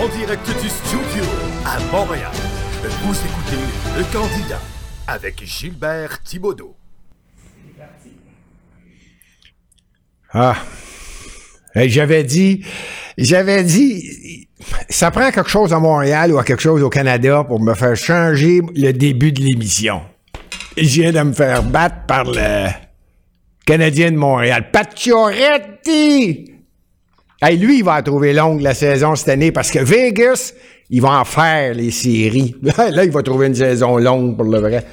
En direct du studio à Montréal, vous écoutez Le Candidat avec Gilbert Thibaudot. Ah. j'avais dit, j'avais dit, ça prend quelque chose à Montréal ou à quelque chose au Canada pour me faire changer le début de l'émission. Je viens de me faire battre par le Canadien de Montréal. Pacioretty! Hey, lui, il va trouver longue la saison cette année parce que Vegas, il va en faire les séries. Là, il va trouver une saison longue pour le vrai.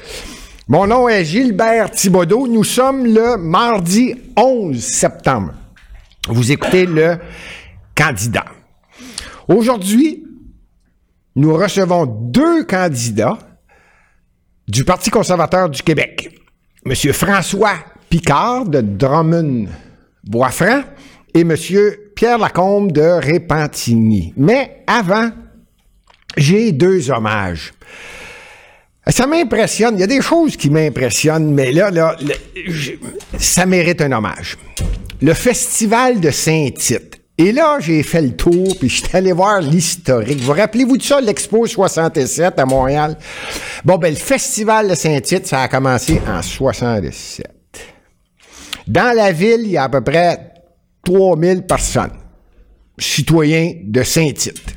Mon nom est Gilbert Thibodeau. Nous sommes le mardi 11 septembre. Vous écoutez le candidat. Aujourd'hui, nous recevons deux candidats du Parti conservateur du Québec. Monsieur François Picard de Drummond-Boisfranc et Monsieur Pierre Lacombe de Répentigny. Mais avant, j'ai deux hommages. Ça m'impressionne. Il y a des choses qui m'impressionnent, mais là, là, ça mérite un hommage. Le Festival de Saint-Tite. Et là, j'ai fait le tour, puis je suis allé voir l'historique. Vous rappelez-vous de ça, l'Expo 67 à Montréal? Bon, ben, le Festival de Saint-Tite, ça a commencé en 67. Dans la ville, il y a à peu près 3000 personnes, citoyens de Saint-Tite.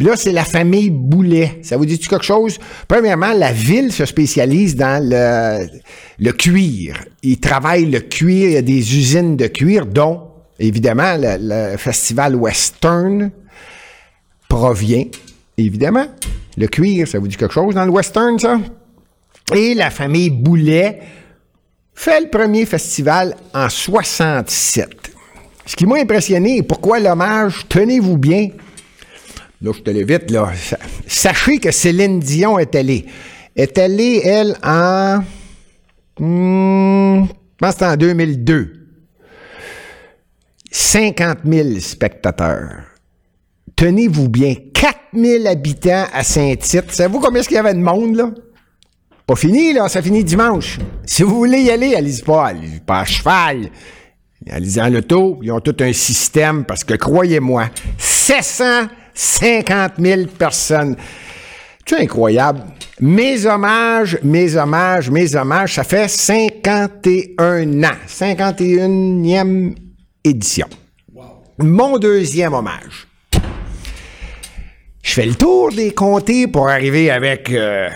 Là, c'est la famille Boulet. Ça vous dit-tu quelque chose? Premièrement, la ville se spécialise dans le cuir. Ils travaillent le cuir. Il y a des usines de cuir, dont, évidemment, le, festival Western provient, évidemment. Le cuir, ça vous dit quelque chose dans le Western, ça? Et la famille Boulet fait le premier festival en 67. Ce qui m'a impressionné, pourquoi l'hommage, tenez-vous bien, là je te vite, là, sachez que Céline Dion est allée. Est allée, elle, en... Hmm, je pense que c'était en 2002. 50 000 spectateurs. Tenez-vous bien, 4 000 habitants à Saint-Tite. Savez-vous combien est-ce qu'il y avait de monde, là? Pas fini, là, ça finit dimanche. Si vous voulez y aller, allez-y pas, allez pas à cheval. Allez-y en auto, ils ont tout un système parce que croyez-moi, 750 000 personnes. C'est incroyable. Mes hommages, mes hommages, mes hommages, ça fait 51 ans. 51e édition. Mon deuxième hommage. Je fais le tour des comtés pour arriver avec euh,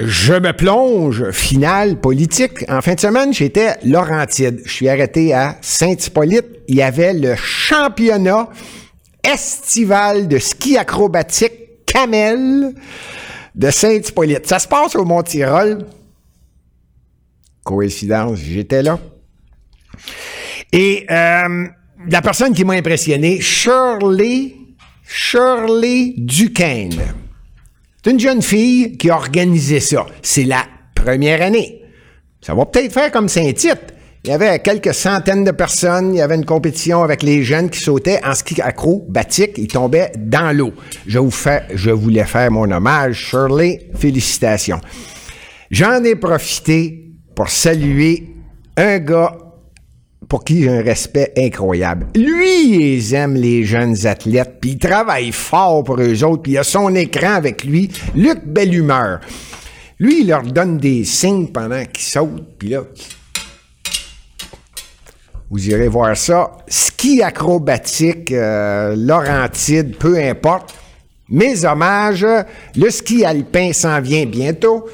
je me plonge, finale politique. En fin de semaine, j'étais Laurentide. Je suis arrêté à Saint-Hippolyte. Il y avait le championnat estival de ski acrobatique Camel de Saint-Hippolyte. Ça se passe au Mont-Tirol. Coïncidence, j'étais là. Et euh, la personne qui m'a impressionné, Shirley, Shirley Duquesne. Une jeune fille qui a organisé ça. C'est la première année. Ça va peut-être faire comme Saint-Tite. Il y avait quelques centaines de personnes. Il y avait une compétition avec les jeunes qui sautaient en ski acrobatique. Ils tombaient dans l'eau. Je vous fais, je voulais faire mon hommage. Shirley, félicitations. J'en ai profité pour saluer un gars pour qui j'ai un respect incroyable. Lui, il aime les jeunes athlètes, puis il travaille fort pour eux autres, puis il a son écran avec lui, Luc Bellumeur. Lui, il leur donne des signes pendant qu'ils sautent, puis là, vous irez voir ça. Ski acrobatique, euh, Laurentide, peu importe. Mes hommages, le ski alpin s'en vient bientôt.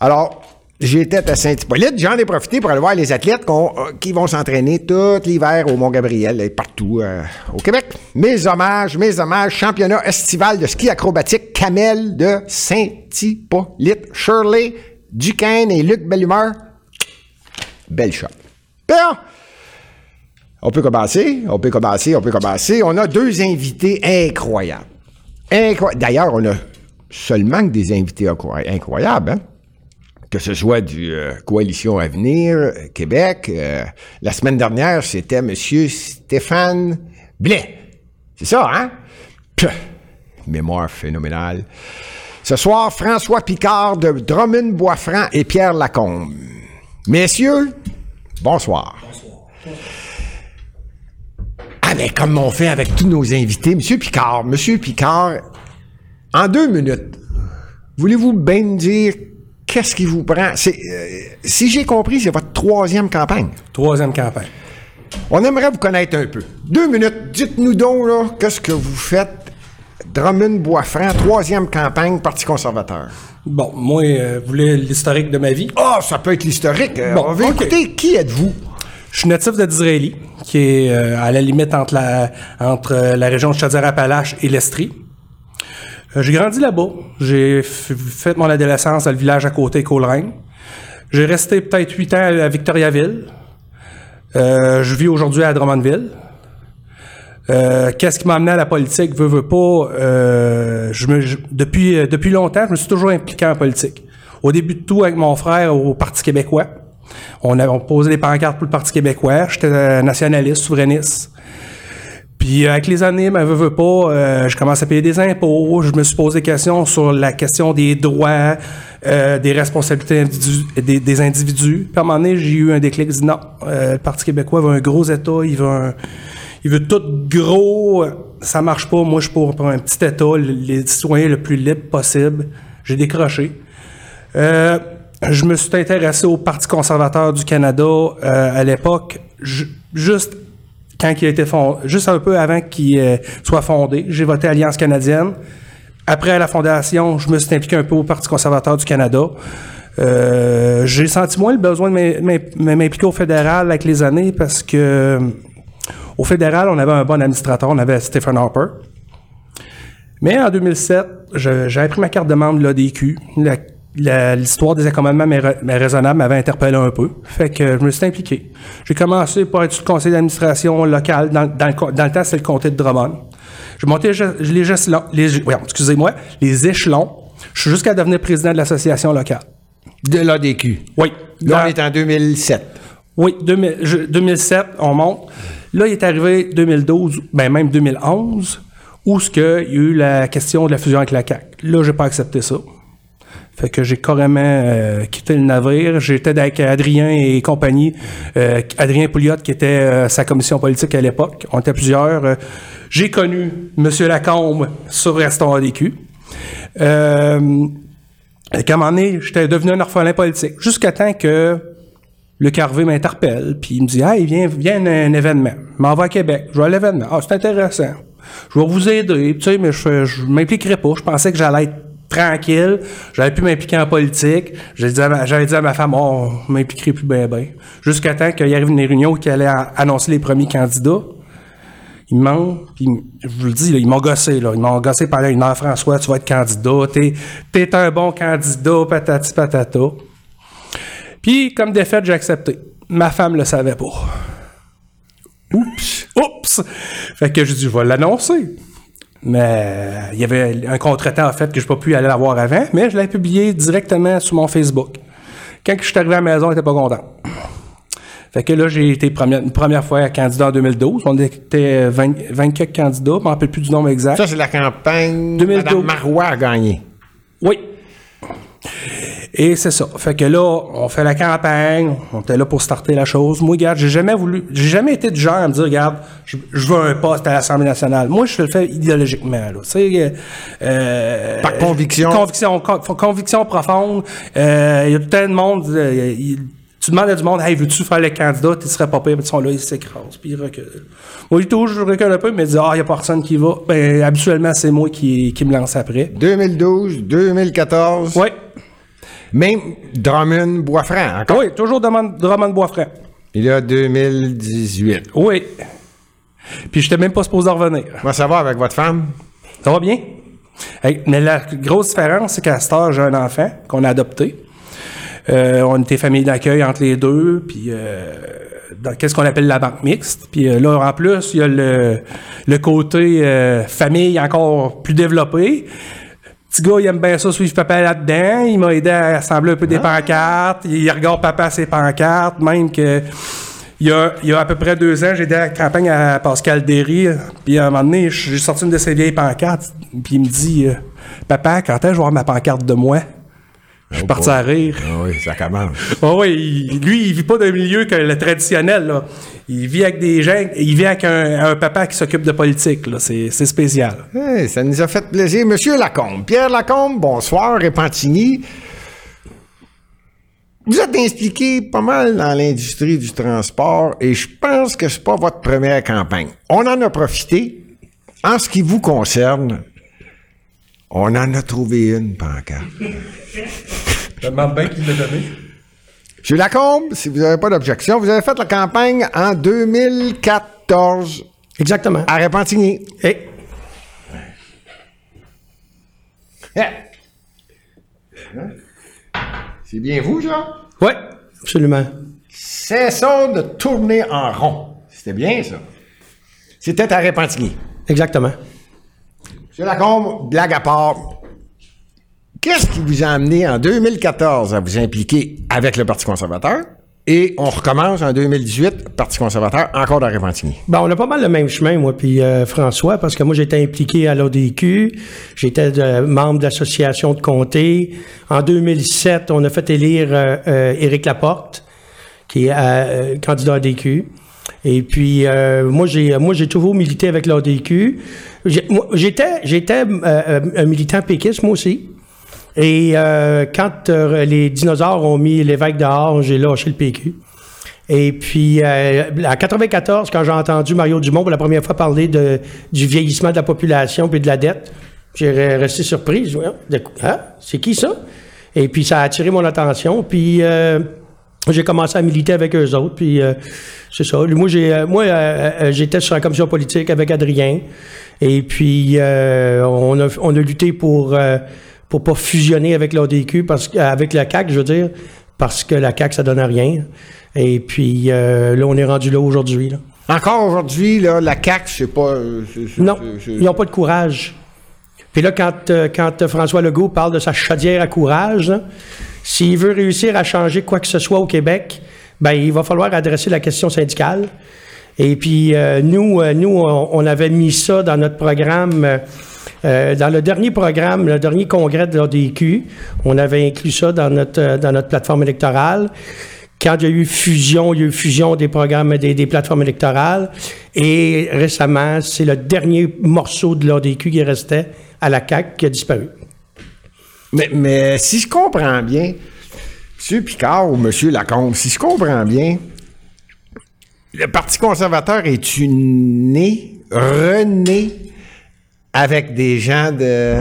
Alors, J'étais à Saint-Hippolyte. J'en ai profité pour aller voir les athlètes euh, qui vont s'entraîner tout l'hiver au Mont-Gabriel et partout euh, au Québec. Mes hommages, mes hommages, championnat estival de ski acrobatique Camel de Saint-Hippolyte. Shirley Duquesne et Luc Bellumeur. Belle shot. Bien, on peut commencer, on peut commencer, on peut commencer. On a deux invités incroyables. D'ailleurs, on a seulement des invités incroyables, hein? Que ce soit du euh, Coalition Avenir, euh, Québec. Euh, la semaine dernière, c'était M. Stéphane Blais. C'est ça, hein? mémoire phénoménale. Ce soir, François Picard de Drummond-Boisfranc et Pierre Lacombe. Messieurs, bonsoir. bonsoir. Ah, mais comme on fait avec tous nos invités, Monsieur Picard, Monsieur Picard, en deux minutes, voulez-vous bien me dire qu'est-ce qui vous prend? Euh, si j'ai compris, c'est votre troisième campagne. Troisième campagne. On aimerait vous connaître un peu. Deux minutes, dites-nous donc, là, qu'est-ce que vous faites? Drummond Boisfranc, troisième campagne, Parti conservateur. Bon, moi, euh, vous voulez l'historique de ma vie? Ah, ça peut être l'historique. Euh, Bon, on écouter. Qui êtes-vous? Je suis natif de Disraeli, qui est euh, à la limite entre la, entre la région de Chaudière-Appalaches et l'Estrie. Euh, j'ai grandi là-bas. J'ai fait mon adolescence dans le village à côté, Coleraine. J'ai resté peut-être huit ans à Victoriaville. Euh, je vis aujourd'hui à Drummondville. Euh, Qu'est-ce qui m'a amené à la politique? Veux, veux pas. euh, je me, depuis, euh, depuis longtemps, je me suis toujours impliqué en politique. Au début de tout, avec mon frère au Parti québécois. On a on posait des pancartes pour le Parti québécois. J'étais nationaliste, souverainiste. Puis avec les années, ben, veux, veux pas, euh, je commence à payer des impôts. Je me suis posé des questions sur la question des droits, euh, des responsabilités des, individus. Puis à un j'ai eu un déclic. Dit non, euh, le Parti québécois veut un gros État, il veut un, il veut tout gros. Ça marche pas. Moi, je suis pour, un petit État, le- les citoyens le plus libre possible. J'ai décroché. Euh, je me suis intéressé au Parti conservateur du Canada euh, à l'époque, ju- juste quand il a été fondé, juste un peu avant qu'il euh, soit fondé. J'ai voté Alliance canadienne. Après la fondation, je me suis impliqué un peu au Parti conservateur du Canada. Euh, j'ai senti moins le besoin de m'im- m'im- m'impliquer au fédéral avec les années parce que au fédéral, on avait un bon administrateur, on avait Stephen Harper. Mais en 2007, je- j'avais pris ma carte de membre de l'ADQ. La- la- L'histoire des accommodements mais ra- mais raisonnables m'avait interpellé un peu. Fait que je me suis impliqué. J'ai commencé par être sur le conseil d'administration local. Dans, dans le, dans le temps, c'était le comté de Drummond. J'ai monté les, échelons, les, excusez-moi, les échelons. Je suis jusqu'à devenir président de l'association locale. De l'ADQ. Oui. Là, Dans- on est en 2007. oui, 2000 je- 2007, on monte. Là, il est arrivé 2012, ben même 2011, où ce que il y a eu la question de la fusion avec la CAQ. Là, j'ai pas accepté ça. Fait que j'ai carrément euh, quitté le navire. J'étais avec Adrien et compagnie. Euh, Adrien Pouliot, qui était euh, sa commission politique à l'époque. On était plusieurs. Euh, j'ai connu M. Lacombe sur Restaurant ADQ. Euh, et qu'à un moment donné, j'étais devenu un orphelin politique. Jusqu'à temps que le Carvé m'interpelle, puis il me dit Hey, viens, viens à un, événement. Je m'en à Québec. Je vais à l'événement. Ah, c'est intéressant. Je vais vous aider, tu sais, mais je, je m'impliquerai pas. Je pensais que j'allais être tranquille. J'avais pu m'impliquer en politique. J'avais dit, à ma- dit femme, oh, je m'impliquerai plus bien, bien. Jusqu'à temps qu'il arrive une réunion qui allait annoncer les premiers candidats. Ils m'ont, je vous le dis, ils m'ont gossé, là. Ils m'ont gossé pendant une heure, François, tu vas être candidat, t'es, t'es un bon candidat, patati patata. Puis, comme défaite, j'ai accepté. Ma femme le savait pas. Oups! Oups! Fait que je dis, je vais l'annoncer. Mais il y avait un contretemps, en fait, que je n'ai pas pu aller la voir avant, mais je l'ai publié directement sur mon Facebook. Quand je suis arrivé à la maison, n'était pas content. Fait que là, j'ai été première, une première fois candidat en 2012. On était 20, 20 quelques candidats, je ne me rappelle plus du nombre exact. Ça, c'est la campagne. 2012. Madame Marois a gagné. Oui. Et c'est ça. Fait que là, on fait la campagne, on était là pour starter la chose. Moi, regarde, j'ai jamais voulu, j'ai jamais été du genre à me dire, regarde, je, je veux un poste à l'Assemblée nationale. Moi, je le fais idéologiquement, là. Tu sais, euh, Par conviction. Conviction, con- conviction profonde. Euh, Il y a tout un de monde, euh, tu demandes à du monde, hey, veux-tu faire le candidat? Tu serais pas pire, mais ils sont là, ils s'écrasent, puis ils reculent. Moi, tout, je recule un peu, mais je dis, ah, il n'y a personne qui va. Ben, habituellement, c'est moi qui, qui me lance après. 2012, 2014. Oui. Même Drummond Boisfranc, encore. Oui, toujours Drummond, Boisfranc. Il y a 2018. Oui. Puis je n'étais même pas supposé revenir. Comment ça va avec votre femme? Ça va bien? Mais la grosse différence, c'est qu'à cette heure, j'ai un enfant qu'on a adopté. Euh, on était famille d'accueil entre les deux, puis euh, dans qu'est-ce qu'on appelle la banque mixte. Puis euh, là, en plus, il y a le, le côté famille encore plus développé. Petit gars, il aime bien ça, suivre papa là-dedans. Il m'a aidé à assembler un peu des pancartes. Il regarde papa ses pancartes, même que... Il y, a, il y a à peu près deux ans, j'ai aidé à la campagne à Pascal Derry. Puis à un moment donné, j'ai sorti une de ses vieilles pancartes. Puis il me dit euh, Papa, quand est-ce que je vais avoir ma pancarte de moi Je suis parti à rire. Ah oui, ça commence. Oh oui, lui, il vit pas d'un milieu que le traditionnel. Là. Il vit avec des gens, il vit avec un, un papa qui s'occupe de politique. là. C'est c'est spécial. Hey, ça nous a fait plaisir. Monsieur Lacombe, Pierre Lacombe, bonsoir, Repentigny. Vous êtes impliqué pas mal dans l'industrie du transport et je pense que c'est pas votre première campagne. On en a profité. En ce qui vous concerne, on en a trouvé une pancarte. Je me demande bien qui l'a donné. Monsieur Lacombe, si vous n'avez pas d'objection, vous avez fait la campagne en 2014 Exactement. à Repentigny. Et C'est bien vous, ça? oui, absolument. Cessons de tourner en rond. C'était bien, ça. C'était à Repentigny. Exactement. Monsieur Lacombe, blague à part. Qu'est-ce qui vous a amené en 2014 à vous impliquer avec le Parti conservateur? Et on recommence en 2018, Parti conservateur, encore dans Repentigny. Bon, on a pas mal le même chemin, moi puis euh, François, parce que moi, j'étais impliqué à l'ODQ. J'étais de- membre d'association de comté. En 2007, on a fait élire euh, euh, Éric Laporte, qui est euh, candidat à DQ. Et puis, euh, moi, j'ai moi j'ai toujours milité avec moi, J'étais j'étais euh, euh, un militant péquiste, moi aussi. Et quand les dinosaures ont mis l'évêque dehors, j'ai lâché le PQ. Et puis, euh, en 94, quand j'ai entendu Mario Dumont pour la première fois parler de, du vieillissement de la population puis de la dette, j'ai re- resté surpris. Je dis, Voyons, de quoi? Hein? C'est qui ça? Et puis, ça a attiré mon attention. Puis, j'ai commencé à militer avec eux autres. Puis, euh, c'est ça. Moi, j'ai, euh, moi euh, j'étais sur la commission politique avec Adrien. Et puis, on, a, on a lutté pour pour pas fusionner avec l'ODQ, parce avec la CAQ, je veux dire, parce que la CAQ, ça donne rien. Et puis, là, on est rendu là aujourd'hui. Encore aujourd'hui, là, la CAQ, c'est pas... Non, ils n'ont pas de courage. Puis là, quand, quand François Legault parle de sa chaudière à courage, là, s'il veut réussir à changer quoi que ce soit au Québec, ben il va falloir adresser la question syndicale. Et puis euh, nous, euh, nous, on, avait mis ça dans notre programme. euh, dans le dernier programme, le dernier congrès de l'ADQ, on avait inclus ça dans notre, dans notre plateforme électorale. Quand il y a eu fusion, il y a eu fusion des programmes, des, des plateformes électorales. Et récemment, c'est le dernier morceau de l'ADQ qui restait à la CAQ qui a disparu. Mais, mais si je comprends bien, M. Picard ou M. Lacombe, si je comprends bien, le Parti conservateur est-tu né, rené avec des gens de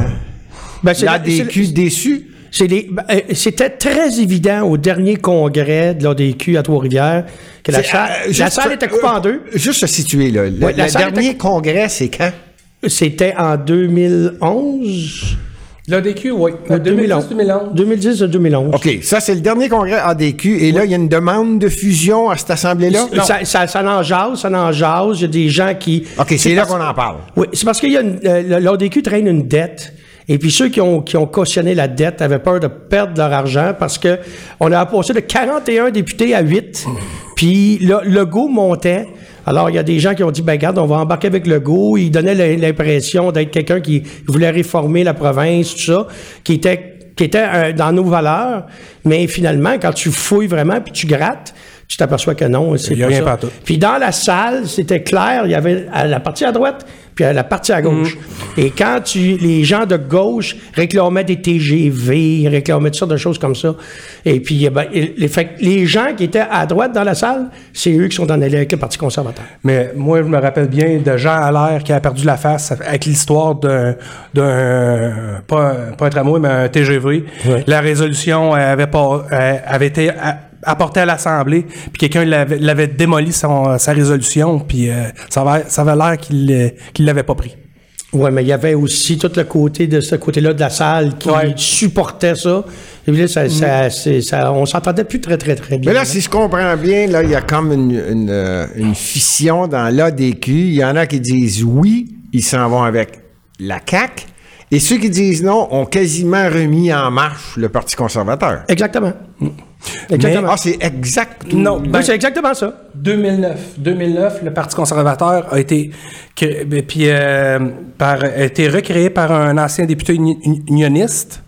Ben, l'ADQ déçus? Ben, euh, C'était très évident au dernier congrès de l'ADQ à Trois-Rivières que la salle, euh, la salle était coupée en deux. euh, Juste se situer, là. Le, Ouais, dernier était- congrès, c'est quand? C'était en 2011. L'ADQ, oui. Euh, 2011. 2011. 2010 à 2011. OK, ça, c'est le dernier congrès ADQ. Et là, il y a une demande de fusion à cette assemblée-là? Ça, ça, ça en jase, ça en jase. Il y a des gens qui. OK, c'est là qu'on en parle. Oui, c'est parce qu'il y a une, euh, l'ADQ traîne une dette. Et puis ceux qui ont, qui ont cautionné la dette avaient peur de perdre leur argent parce que on a passé de 41 députés à 8. Puis le, le go montait. Alors, il y a des gens qui ont dit, ben, regarde, on va embarquer avec le go. Il donnait l'im- l'impression d'être quelqu'un qui voulait réformer la province, tout ça, qui était, qui était euh, dans nos valeurs. Mais finalement, quand tu fouilles vraiment puis tu grattes, tu t'aperçois que non, c'est Il y a pas rien ça. partout. Puis dans la salle, c'était clair, il y avait à la partie à droite, puis à la partie à gauche. Et quand tu, les gens de gauche réclamaient des TGV, réclamaient toutes sortes de choses comme ça. Et puis, eh ben, les, fait les gens qui étaient à droite dans la salle, c'est eux qui sont en allés avec le Parti conservateur. Mais moi, je me rappelle bien de Jean Allaire qui a perdu la face avec l'histoire d'un, d'un pas, pas un tramway, mais un TGV. La résolution avait, pas, euh, avait été a- apportée à l'Assemblée, puis quelqu'un l'avait, l'avait démoli son, sa résolution, puis euh, ça, avait, ça avait l'air qu'il ne l'avait pas pris. Ouais, mais il y avait aussi tout le côté de ce côté-là de la salle qui Ouais. supportait ça. Et puis là, ça, ça, c'est- ça- on s'entendait plus très, très, très bien. Mais là, si je comprends bien, là, il y a comme une, une, euh, une fission dans l'ADQ. Il y en a qui disent oui, ils s'en vont avec la CAQ. Et ceux qui disent non ont quasiment remis en marche le Parti conservateur. Exactement. Exactement. Ah, c'est exact. Non, Oui, ben, c'est exactement ça. 2009. 2009, le Parti conservateur a été, que, ben, puis, euh, par, a été recréé par un ancien député uni- uni- unioniste.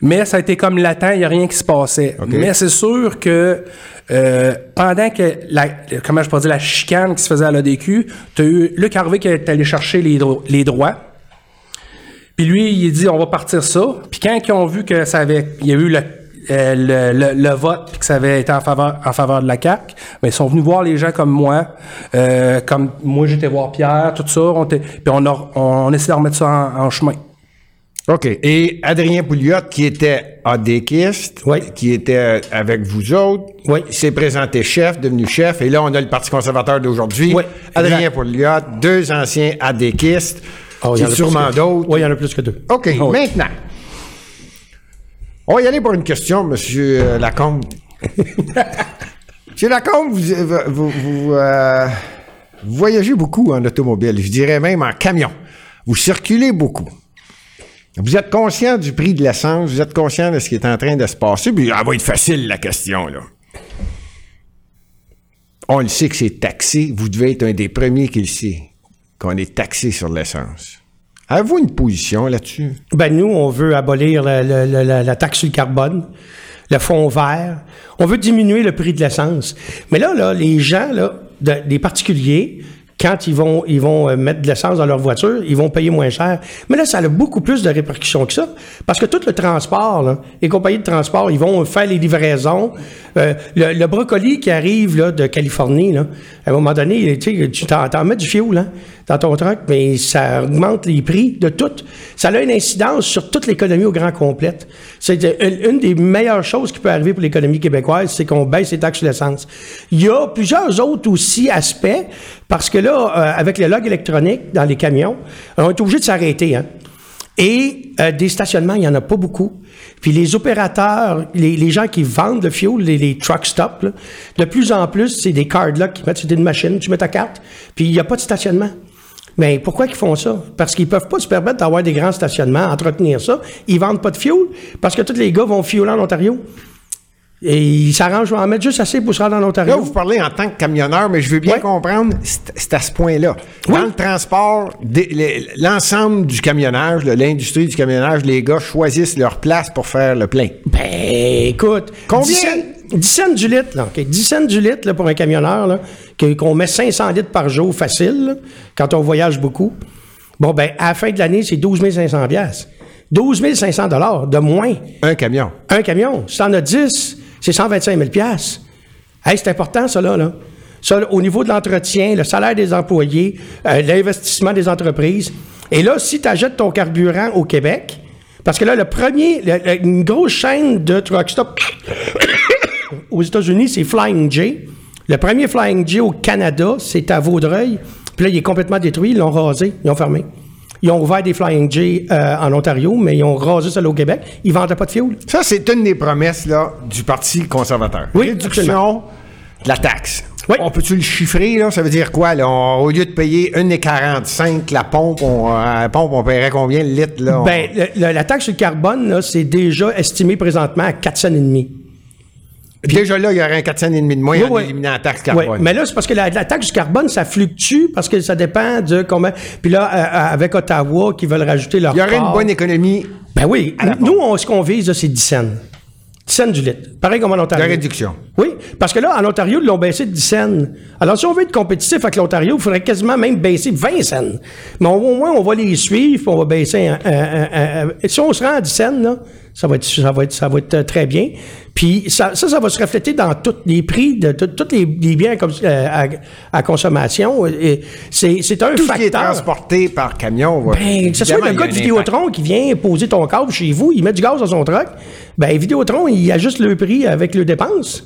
Mais ça a été comme latent, il n'y a rien qui se passait. Mais c'est sûr que euh, pendant que la, comment je pourrais dire, la chicane qui se faisait à l'ADQ, tu as eu Luc Harvey qui est allé chercher les, dro- les droits. Puis lui, il dit on va partir ça. Puis quand ils ont vu que ça avait, il y a eu le, euh, le, le- le vote puis que ça avait été en faveur, en faveur de la CAC, ben, ils sont venus voir les gens comme moi, euh, comme moi j'étais voir Pierre, tout ça. On était- puis on a, on, essaie de remettre ça en, en chemin. OK. Et Adrien Pouliot, qui était adéquiste, Oui. qui était avec vous autres, Oui. s'est présenté chef, devenu chef, et là, on a le Parti conservateur d'aujourd'hui. Oui. Adrien. Pouliot, deux anciens adéquistes, Oh, il y en a sûrement d'autres. Oui, il y en a plus que deux. OK, maintenant. On va y aller pour une question, Monsieur euh, Lacombe. Monsieur Lacombe, vous, vous, vous, euh, vous voyagez beaucoup en automobile, je dirais même en camion. Vous circulez beaucoup. Vous êtes conscient du prix de l'essence, vous êtes conscient de ce qui est en train de se passer, puis elle va être facile la question, là. On le sait que c'est taxé, vous devez être un des premiers qui le sait, qu'on est taxé sur l'essence. Avez-vous une position là-dessus? Ben nous, on veut abolir la, taxe sur le carbone, le fonds vert. On veut diminuer le prix de l'essence. Mais là, là, les gens, là, particuliers, quand ils vont, ils vont euh, mettre de l'essence dans leur voiture, ils vont payer moins cher. Mais là, ça a beaucoup plus de répercussions que ça. Parce que tout le transport, les compagnies de transport, ils vont faire les livraisons. Euh, le, brocoli qui arrive là, de Californie, là, à un moment donné, tu t'en, mets du fioul là, dans ton truck, mais ça augmente les prix de tout. Ça a une incidence sur toute l'économie au grand complète. C'est une, une des meilleures choses qui peut arriver pour l'économie québécoise, c'est qu'on baisse les taxes sur l'essence. Il y a plusieurs autres aussi aspects, parce que là, euh, avec le log électronique dans les camions, on est obligé de s'arrêter. Hein? Et euh, des stationnements, il n'y en a pas beaucoup. Puis les opérateurs, les, les gens qui vendent le fuel, les, les truck stops, là, de plus en plus, c'est des card locks qui mettent sur une machine, tu mets ta carte, puis il n'y a pas de stationnement. Mais pourquoi ils font ça? Parce qu'ils peuvent pas se permettre d'avoir des grands stationnements, entretenir ça. Ils vendent pas de fuel parce que tous les gars vont fueler en Ontario. Et ils s'arrangent à en mettre juste assez pour se rendre en Ontario. Là, vous parlez en tant que camionneur, mais je veux bien Ouais. comprendre, c'est à ce point-là. Oui. Dans le transport, l'ensemble du camionnage, l'industrie du camionnage, les gars choisissent leur place pour faire le plein. Ben, écoute. Combien? 10 cents, 10 cents du litre, là. OK? 10 cents du litre, là, pour un camionneur, qu'on met 500 litres par jour facile, là, quand on voyage beaucoup. Bon, ben, à la fin de l'année, c'est 12 500 piastres. 12 500 dollars de moins. Un camion. Un camion. Si t'en as 10, c'est 125 000 piastres. Hey, c'est important, ça, là, là. Ça, au niveau de l'entretien, le salaire des employés, euh, l'investissement des entreprises. Et là, si tu achètes ton carburant au Québec, parce que là, le premier, une grosse chaîne de truck stop aux États-Unis, c'est Flying J. Le premier Flying J au Canada, c'est à Vaudreuil. Puis là, il est complètement détruit. Ils l'ont rasé. Ils ont fermé. Ils ont ouvert des Flying J euh, en Ontario, mais ils ont rasé ça là, au Québec. Ils vendaient pas de fioul. Ça, c'est une des promesses là, du Parti conservateur. Oui, Réduction de la taxe. Oui. On peut-tu le chiffrer? Là? Ça veut dire quoi? Là? On- au lieu de payer 1,45 la pompe, on, à la pompe, on paierait combien le litre? Là? On- Ben, le- le- la taxe sur le carbone, c'est déjà estimé présentement à 4 cents et demi. Déjà là, il y aurait un 400 et demi de moins Oui, en oui. éliminant la taxe Oui, carbone. mais là, c'est parce que la, la taxe du carbone, ça fluctue parce que ça dépend de combien. Puis là, euh, euh, avec Ottawa, qui veulent rajouter leur. il y aurait part- une bonne économie Ben oui. la Nous, on- ce qu'on vise, c'est 10 cents. 10 cents du litre. Pareil comme en de Ontario. réduction. Oui, parce que là, en Ontario, ils l'ont baissé de 10 cents. Alors, si on veut être compétitif avec l'Ontario, il faudrait quasiment même baisser 20 cents. Mais on- au moins, on va les suivre, puis on va baisser. un- un- un- si on se rend à 10 cents, là, ça va être, ça va être, ça va être euh, très bien. Puis ça, ça, ça va se refléter dans tous les prix de tous les, les biens comme, euh, à, à consommation. C'est c'est un Tout ce facteur. qui est transporté par camion. va- Ben, que ce soit le gars de. Vidéotron qui vient poser ton câble chez vous, il met du gaz dans son truck, ben Vidéotron, il ajuste le prix avec le dépense.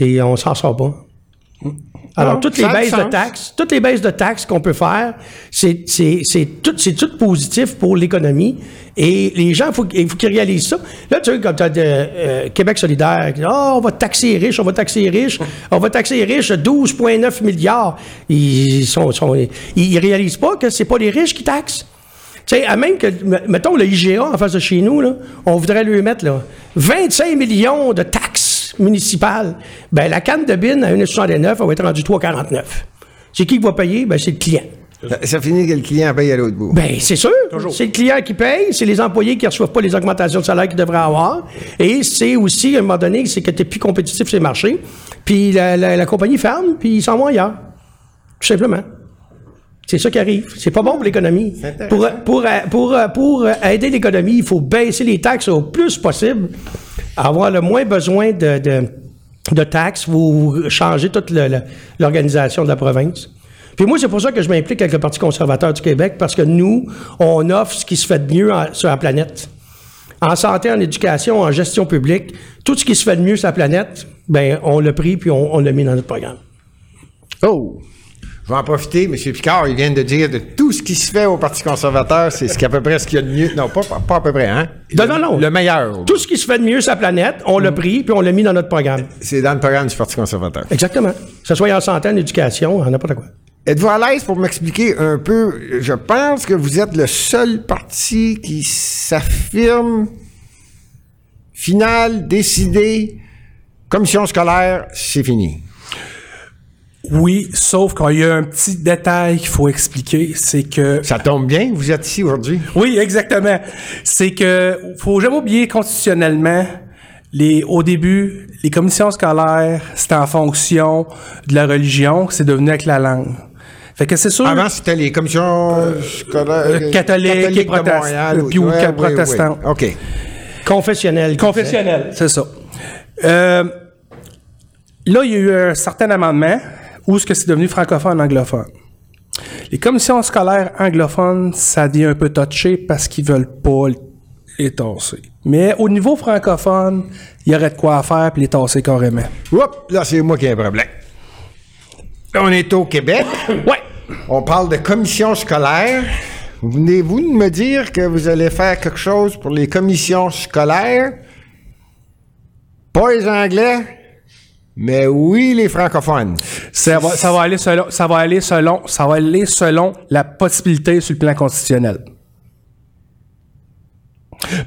Et on s'en sort pas. Alors, Non, toutes les baisses de taxes, toutes les baisses de taxes qu'on peut faire, c'est, c'est, c'est tout, c'est tout positif pour l'économie. Et les gens, faut, il faut qu'ils réalisent ça. Là, tu vois, comme tu as de, euh, Québec solidaire, Ah, on va taxer les riches, on va taxer les riches, on va taxer les riches 12,9 milliards. Ils sont, sont- ils, réalisent pas que c'est pas les riches qui taxent. Tu sais, à même que, mettons, le IGA en face de chez nous, là, on voudrait lui mettre là, 25 millions de taxes municipales. Ben, la canne de bin à 1,69, elle va être rendue 3,49. C'est qui qui va payer? Ben, c'est le client. Ça, finit que le client paye à l'autre bout. Ben, c'est sûr. C'est le client qui paye, c'est les employés qui ne reçoivent pas les augmentations de salaire qu'ils devraient avoir. Et c'est aussi, à un moment donné, c'est que tu n'es plus compétitif sur les marchés. Puis la, la- la compagnie ferme, puis ils s'en vont ailleurs. Tout simplement. C'est ça qui arrive. C'est pas bon pour l'économie. Pour, pour, pour, pour aider l'économie, il faut baisser les taxes au plus possible, avoir le moins besoin de, de, de taxes, vous changez toute l'organisation de la province. Puis moi, c'est pour ça que je m'implique avec le Parti conservateur du Québec, parce que nous, on offre ce qui se fait de mieux en- sur la planète. En santé, en éducation, en gestion publique, tout ce qui se fait de mieux sur la planète, ben on l'a pris puis on, on l'a mis dans notre programme. Oh! Je vais en profiter. M. Picard, il vient de dire de tout ce qui se fait au Parti conservateur, c'est ce qu'à peu près ce qu'il y a de mieux. Non, pas, pas, à peu près, hein? Non, Le- non, non. Le meilleur. Tout ce qui se fait de mieux sur la planète, on l'a pris puis on l'a mis dans notre programme. C'est dans le programme du Parti conservateur. Exactement. Que ce soit en santé, en éducation, en n'importe quoi. Êtes-vous à l'aise pour m'expliquer un peu? Je pense que vous êtes le seul parti qui s'affirme final, décidé, commission scolaire, c'est fini. Oui, sauf qu'il y a un petit détail qu'il faut expliquer, c'est que Ça tombe bien vous êtes ici aujourd'hui. Oui, exactement. C'est que faut jamais oublier constitutionnellement les au début les commissions scolaires c'était en fonction de la religion, c'est devenu avec la langue. Fait que c'est sûr Avant, c'était les commissions scolaires. euh, catholiques et de protest- Montréal, puis ou ouais, ca- oui. OK. Confessionnel. confessionnel, c'est ça. Euh, là, il y a eu un certain amendement où ce que c'est devenu francophone anglophone? Les commissions scolaires anglophones, ça devient un peu touché parce qu'ils veulent pas les tasser. Mais au niveau francophone, il y aurait de quoi faire puis les tasser carrément. Oups, là, c'est moi qui ai un problème. On est au Québec. Ouais. On parle de commission scolaire. Venez-vous de me dire que vous allez faire quelque chose pour les commissions scolaires? Pas les Anglais, mais oui les francophones. Ça va, ça va aller selon, ça va aller selon, ça va aller selon la possibilité sur le plan constitutionnel.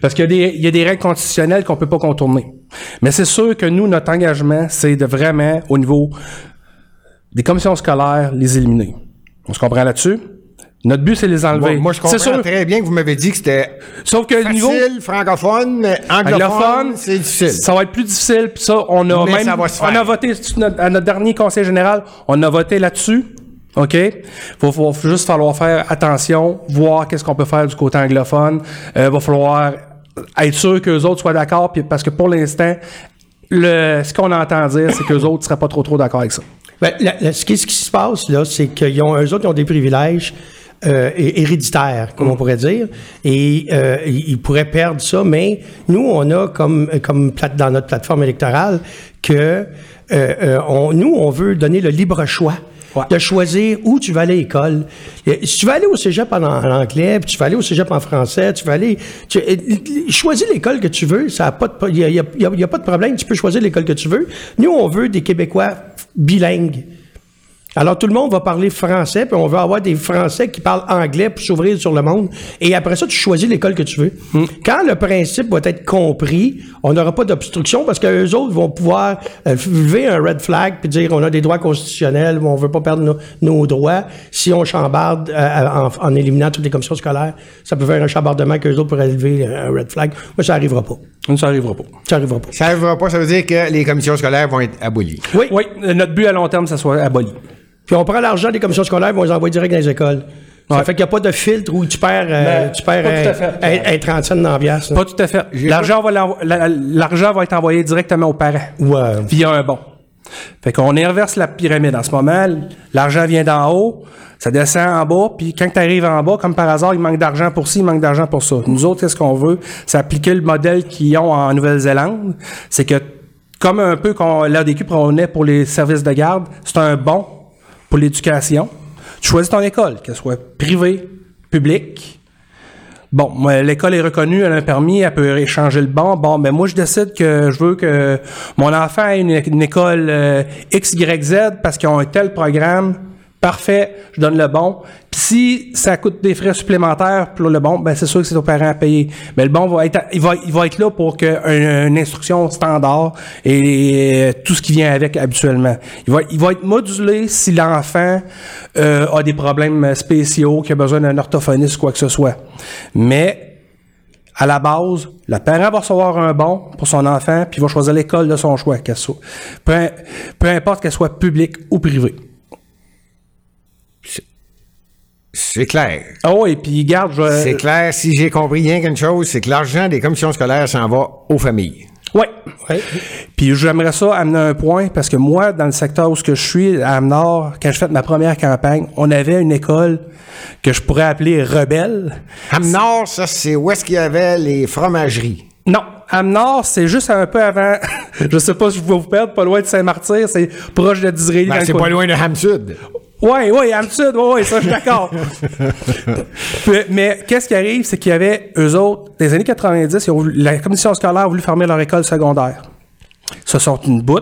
Parce qu'il y a des, il y a des règles constitutionnelles qu'on peut pas contourner. Mais c'est sûr que nous, notre engagement, c'est de vraiment, au niveau des commissions scolaires, les éliminer. On se comprend là-dessus? Notre but, c'est les enlever. Moi, moi, je C'est comprends sûr. très bien que vous m'avez dit que c'était Sauf que le facile, niveau francophone, anglophone, anglophone, c'est difficile. Ça va être plus difficile. Puis ça, on a Mais même, ça va se on faire. a voté à notre dernier conseil général, on a voté là-dessus. OK? Il va juste falloir faire attention, voir qu'est-ce qu'on peut faire du côté anglophone. Il va falloir être sûr qu'eux autres soient d'accord, puis parce que pour l'instant, le, ce qu'on entend dire, c'est qu'eux autres ne seraient pas trop trop d'accord avec ça. Ben, la- la- ce, qui, ce qui se passe, là, c'est qu'ils ont, eux autres, ils ont des privilèges euh, hé- héréditaires, comme on pourrait dire, et euh, ils pourraient perdre ça, mais nous, on a comme, comme dans notre plateforme électorale que euh, euh, on, nous, on veut donner le libre choix. Ouais. De choisir où tu vas aller à l'école. Si tu vas aller au cégep en, en anglais, puis tu vas aller au cégep en français, tu vas aller. Tu, choisis l'école que tu veux, ça a pas de, il y a, a pas de problème, tu peux choisir l'école que tu veux. Nous, on veut des Québécois bilingues. Alors, tout le monde va parler français, puis on veut avoir des Français qui parlent anglais pour s'ouvrir sur le monde. Et après ça, tu choisis l'école que tu veux. Quand le principe va être compris, on n'aura pas d'obstruction parce qu'eux autres vont pouvoir euh, lever un red flag puis dire on a des droits constitutionnels, on veut pas perdre nos, nos droits. Si on chambarde euh, en, en éliminant toutes les commissions scolaires, ça peut faire un chambardement qu'eux autres pourraient lever un red flag. Moi, ça n'arrivera pas. Ça n'arrivera pas. Ça n'arrivera pas. Ça n'arrivera pas, ça veut dire que les commissions scolaires vont être abolies. Oui. Oui, euh, notre but à long terme, ça soit aboli. Puis on prend l'argent des commissions scolaires, on les envoie direct dans les écoles. Ça Ouais. fait qu'il n'y a pas de filtre où tu perds, euh, Ben, tu perds pas tout à un, fait. un, un 30 cents dans la pièce, là. Pas tout à fait. L'argent va, l'argent va être envoyé directement aux parents. Ouais. via un bon. Fait qu'on inverse la pyramide en ce moment. L'argent vient d'en haut, ça descend en bas, puis quand tu arrives en bas, comme par hasard, il manque d'argent pour ci, il manque d'argent pour ça. Nous autres, qu'est-ce qu'on veut? C'est appliquer le modèle qu'ils ont en Nouvelle-Zélande. C'est que, comme un peu qu'on l'ADQ prônait pour les services de garde, c'est un bon pour l'éducation. Tu choisis ton école, qu'elle soit privée, publique. Bon, l'école est reconnue, elle a un permis, elle peut échanger le bon. Bon, ben moi, je décide que je veux que mon enfant ait une, une école euh, X, Y, Z parce qu'ils ont un tel programme. Parfait, je donne le bon. Puis si ça coûte des frais supplémentaires pour le bon, ben c'est sûr que c'est aux parents à payer. Mais le bon va être, il va, il va être là pour une instruction standard et euh, tout ce qui vient avec habituellement. Il va, il va être modulé si l'enfant euh, a des problèmes spéciaux, qu'il a besoin d'un orthophoniste ou quoi que ce soit. Mais à la base, le parent va recevoir un bon pour son enfant, puis il va choisir l'école de son choix, qu'elle soit. Peu, peu importe qu'elle soit publique ou privée. C'est clair. Ah oui, puis garde, je C'est clair. Si j'ai compris rien qu'une chose, c'est que l'argent des commissions scolaires s'en va aux familles. Ouais. Puis j'aimerais ça amener un point parce que moi, dans le secteur où ce que je suis, à Amnord, quand je fais ma première campagne, on avait une école que je pourrais appeler rebelle. Amnord, ça, c'est où est-ce qu'il y avait les fromageries? Non, Amnord, c'est juste un peu avant. je sais pas si je vais vous perdre, pas loin de Saint-Martyr, c'est proche de Disraeli. Ben, c'est pas loin de Ham-Sud. Oui, oui, Amsud, oui, oui, ça, je suis d'accord. Mais qu'est-ce qui arrive, c'est qu'il y avait, eux autres, des années 90, ils ont voulu- la commission scolaire a voulu fermer leur école secondaire. Se sont une bout.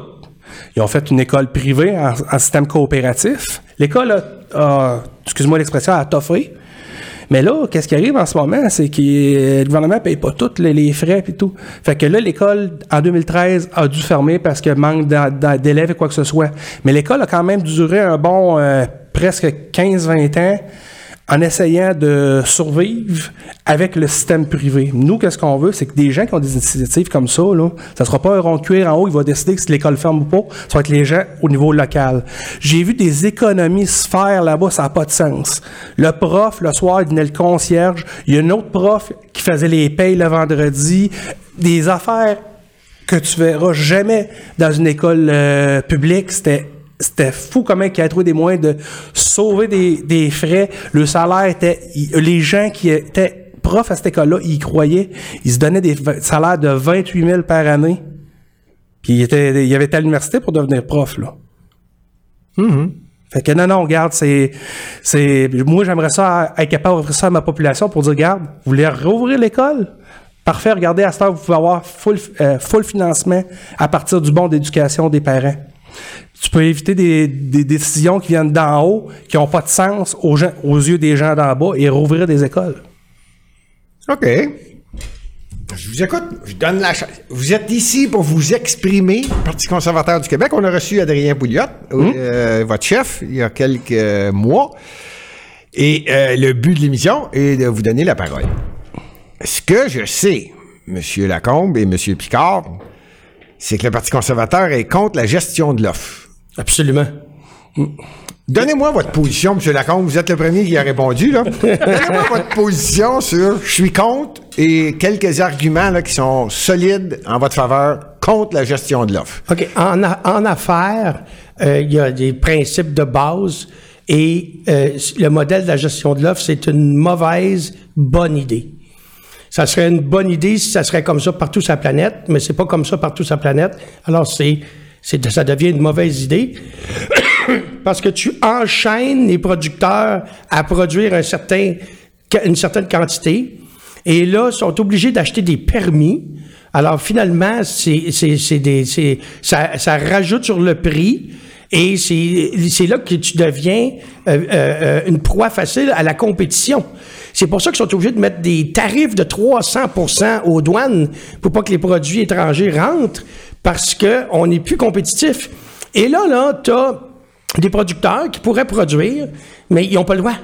Ils ont fait une école privée en, en système coopératif. L'école a, a- excuse-moi l'expression, a toffé. Mais là, qu'est-ce qui arrive en ce moment, c'est que le gouvernement paye pas tous les, frais et tout. Fait que là, l'école, en 2013, a dû fermer parce que manque d'élèves et quoi que ce soit. Mais l'école a quand même duré un bon euh, presque 15-20 ans en essayant de survivre avec le système privé. Nous, qu'est-ce qu'on veut, c'est que des gens qui ont des initiatives comme ça, là, ça sera pas un rond de cuir en haut, il va décider que si l'école ferme ou pas, ça va être les gens au niveau local. J'ai vu des économies se faire là-bas, ça n'a pas de sens. Le prof, le soir, il venait le concierge, il y a un autre prof qui faisait les payes le vendredi, des affaires que tu verras jamais dans une école euh, publique. C'était c'était fou comment il a trouvé des moyens de sauver des, des frais. Le salaire était... il- les gens qui étaient profs à cette école-là, ils croyaient. Ils se donnaient des salaires de 28 000 par année. Puis il, était, il avait été à l'université pour devenir prof, là. Fait que non, non, regarde, c'est, c'est, moi, j'aimerais ça être capable d'offrir ça à ma population pour dire, regarde, vous voulez rouvrir l'école? Parfait, regardez, à ce temps, vous pouvez avoir full, euh, full financement à partir du bon d'éducation des parents. Tu peux éviter des, des décisions qui viennent d'en haut, qui n'ont pas de sens aux, gens, aux yeux des gens d'en bas et rouvrir des écoles. OK. Je vous écoute. Je donne la chance. Vous êtes ici pour vous exprimer, Parti conservateur du Québec. On a reçu Adrien Pouliot, euh, votre chef, il y a quelques mois. Et euh, le but de l'émission est de vous donner la parole. Ce que je sais, M. Lacombe et M. Picard, c'est que le Parti conservateur est contre la gestion de l'offre. Absolument. Donnez-moi votre position, M. Lacombe. Vous êtes le premier qui a répondu, là. Donnez-moi votre position sur je suis contre et quelques arguments là, qui sont solides en votre faveur contre la gestion de l'offre. OK. En, en affaires, euh, il y a des principes de base et euh, le modèle de la gestion de l'offre, c'est une mauvaise bonne idée. Ça serait une bonne idée si ça serait comme ça partout sur la planète, mais c'est pas comme ça partout sur la planète. Alors c'est, c'est ça devient une mauvaise idée parce que tu enchaînes les producteurs à produire une certaine quantité et là, ils sont obligés d'acheter des permis. Alors finalement, c'est, c'est, c'est des, c'est, ça, ça rajoute sur le prix. Et c'est, c'est là que tu deviens euh, euh, euh, une proie facile à la compétition. C'est pour ça qu'ils sont obligés de mettre des tarifs de 300% aux douanes pour pas que les produits étrangers rentrent parce qu'on n'est plus compétitif. Et là, là, tu as des producteurs qui pourraient produire, mais ils n'ont pas le droit.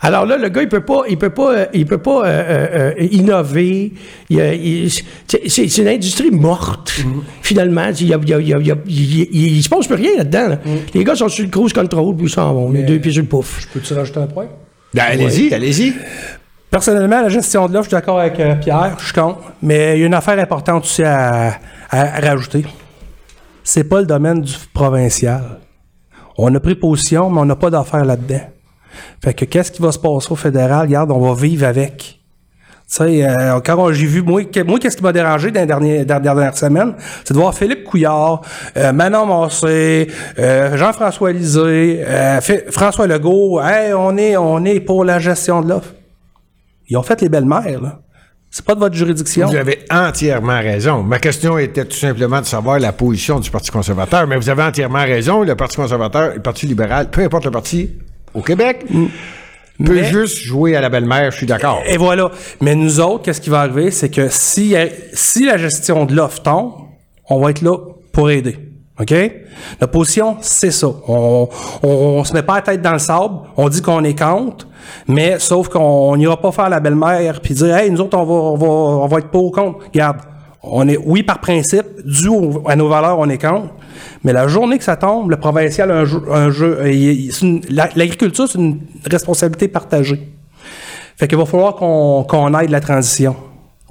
Alors là, le gars, il peut pas, il peut pas, euh, il peut pas euh, euh, innover. C'est, une industrie morte. Finalement, il, se passe plus rien là-dedans. là. Les gars sont sur le cruise control, puis ils s'en vont, les deux pieds sur le pouf. Peux-tu rajouter un point? Ben, allez-y, allez-y. Personnellement, la gestion de l'offre, je suis d'accord avec euh, Pierre, je suis contre. Mais il y a une affaire importante aussi à, à- à rajouter. C'est pas le domaine du provincial. On a pris position, mais on n'a pas d'affaires là-dedans. Fait que qu'est-ce qui va se passer au fédéral? Regarde, on va vivre avec. Tu sais, euh, quand j'ai vu, moi, que- moi qu'est-ce qui m'a dérangé dans les derniers- dans les dernières semaines, c'est de voir Philippe Couillard, euh, Manon Massé, euh, Jean-François Lisée, euh, François Legault, hey, on est, on est pour la gestion de l'offre. Ils ont fait les belles-mères, là. C'est pas de votre juridiction. Vous avez entièrement raison. Ma question était tout simplement de savoir la position du Parti conservateur, mais vous avez entièrement raison. Le Parti conservateur le Parti libéral, peu importe le parti au Québec, peut Mais- juste jouer à la belle-mère, je suis d'accord. Et voilà. Mais nous autres, qu'est-ce qui va arriver? C'est que si, si la gestion de l'offre tombe, on va être là pour aider. OK? La position, c'est ça. On, on, on se met pas la tête dans le sable. On dit qu'on est contre, mais sauf qu'on n'ira pas faire la belle-mère puis dire, hey, nous autres, on va, on va, on va être pas au contre. Regarde. On est, oui, par principe, dû à nos valeurs, on est contre. Mais la journée que ça tombe, le provincial a un jeu, un jeu euh, l'agriculture, c'est une responsabilité partagée. Fait qu'il va falloir qu'on qu'on aide la transition.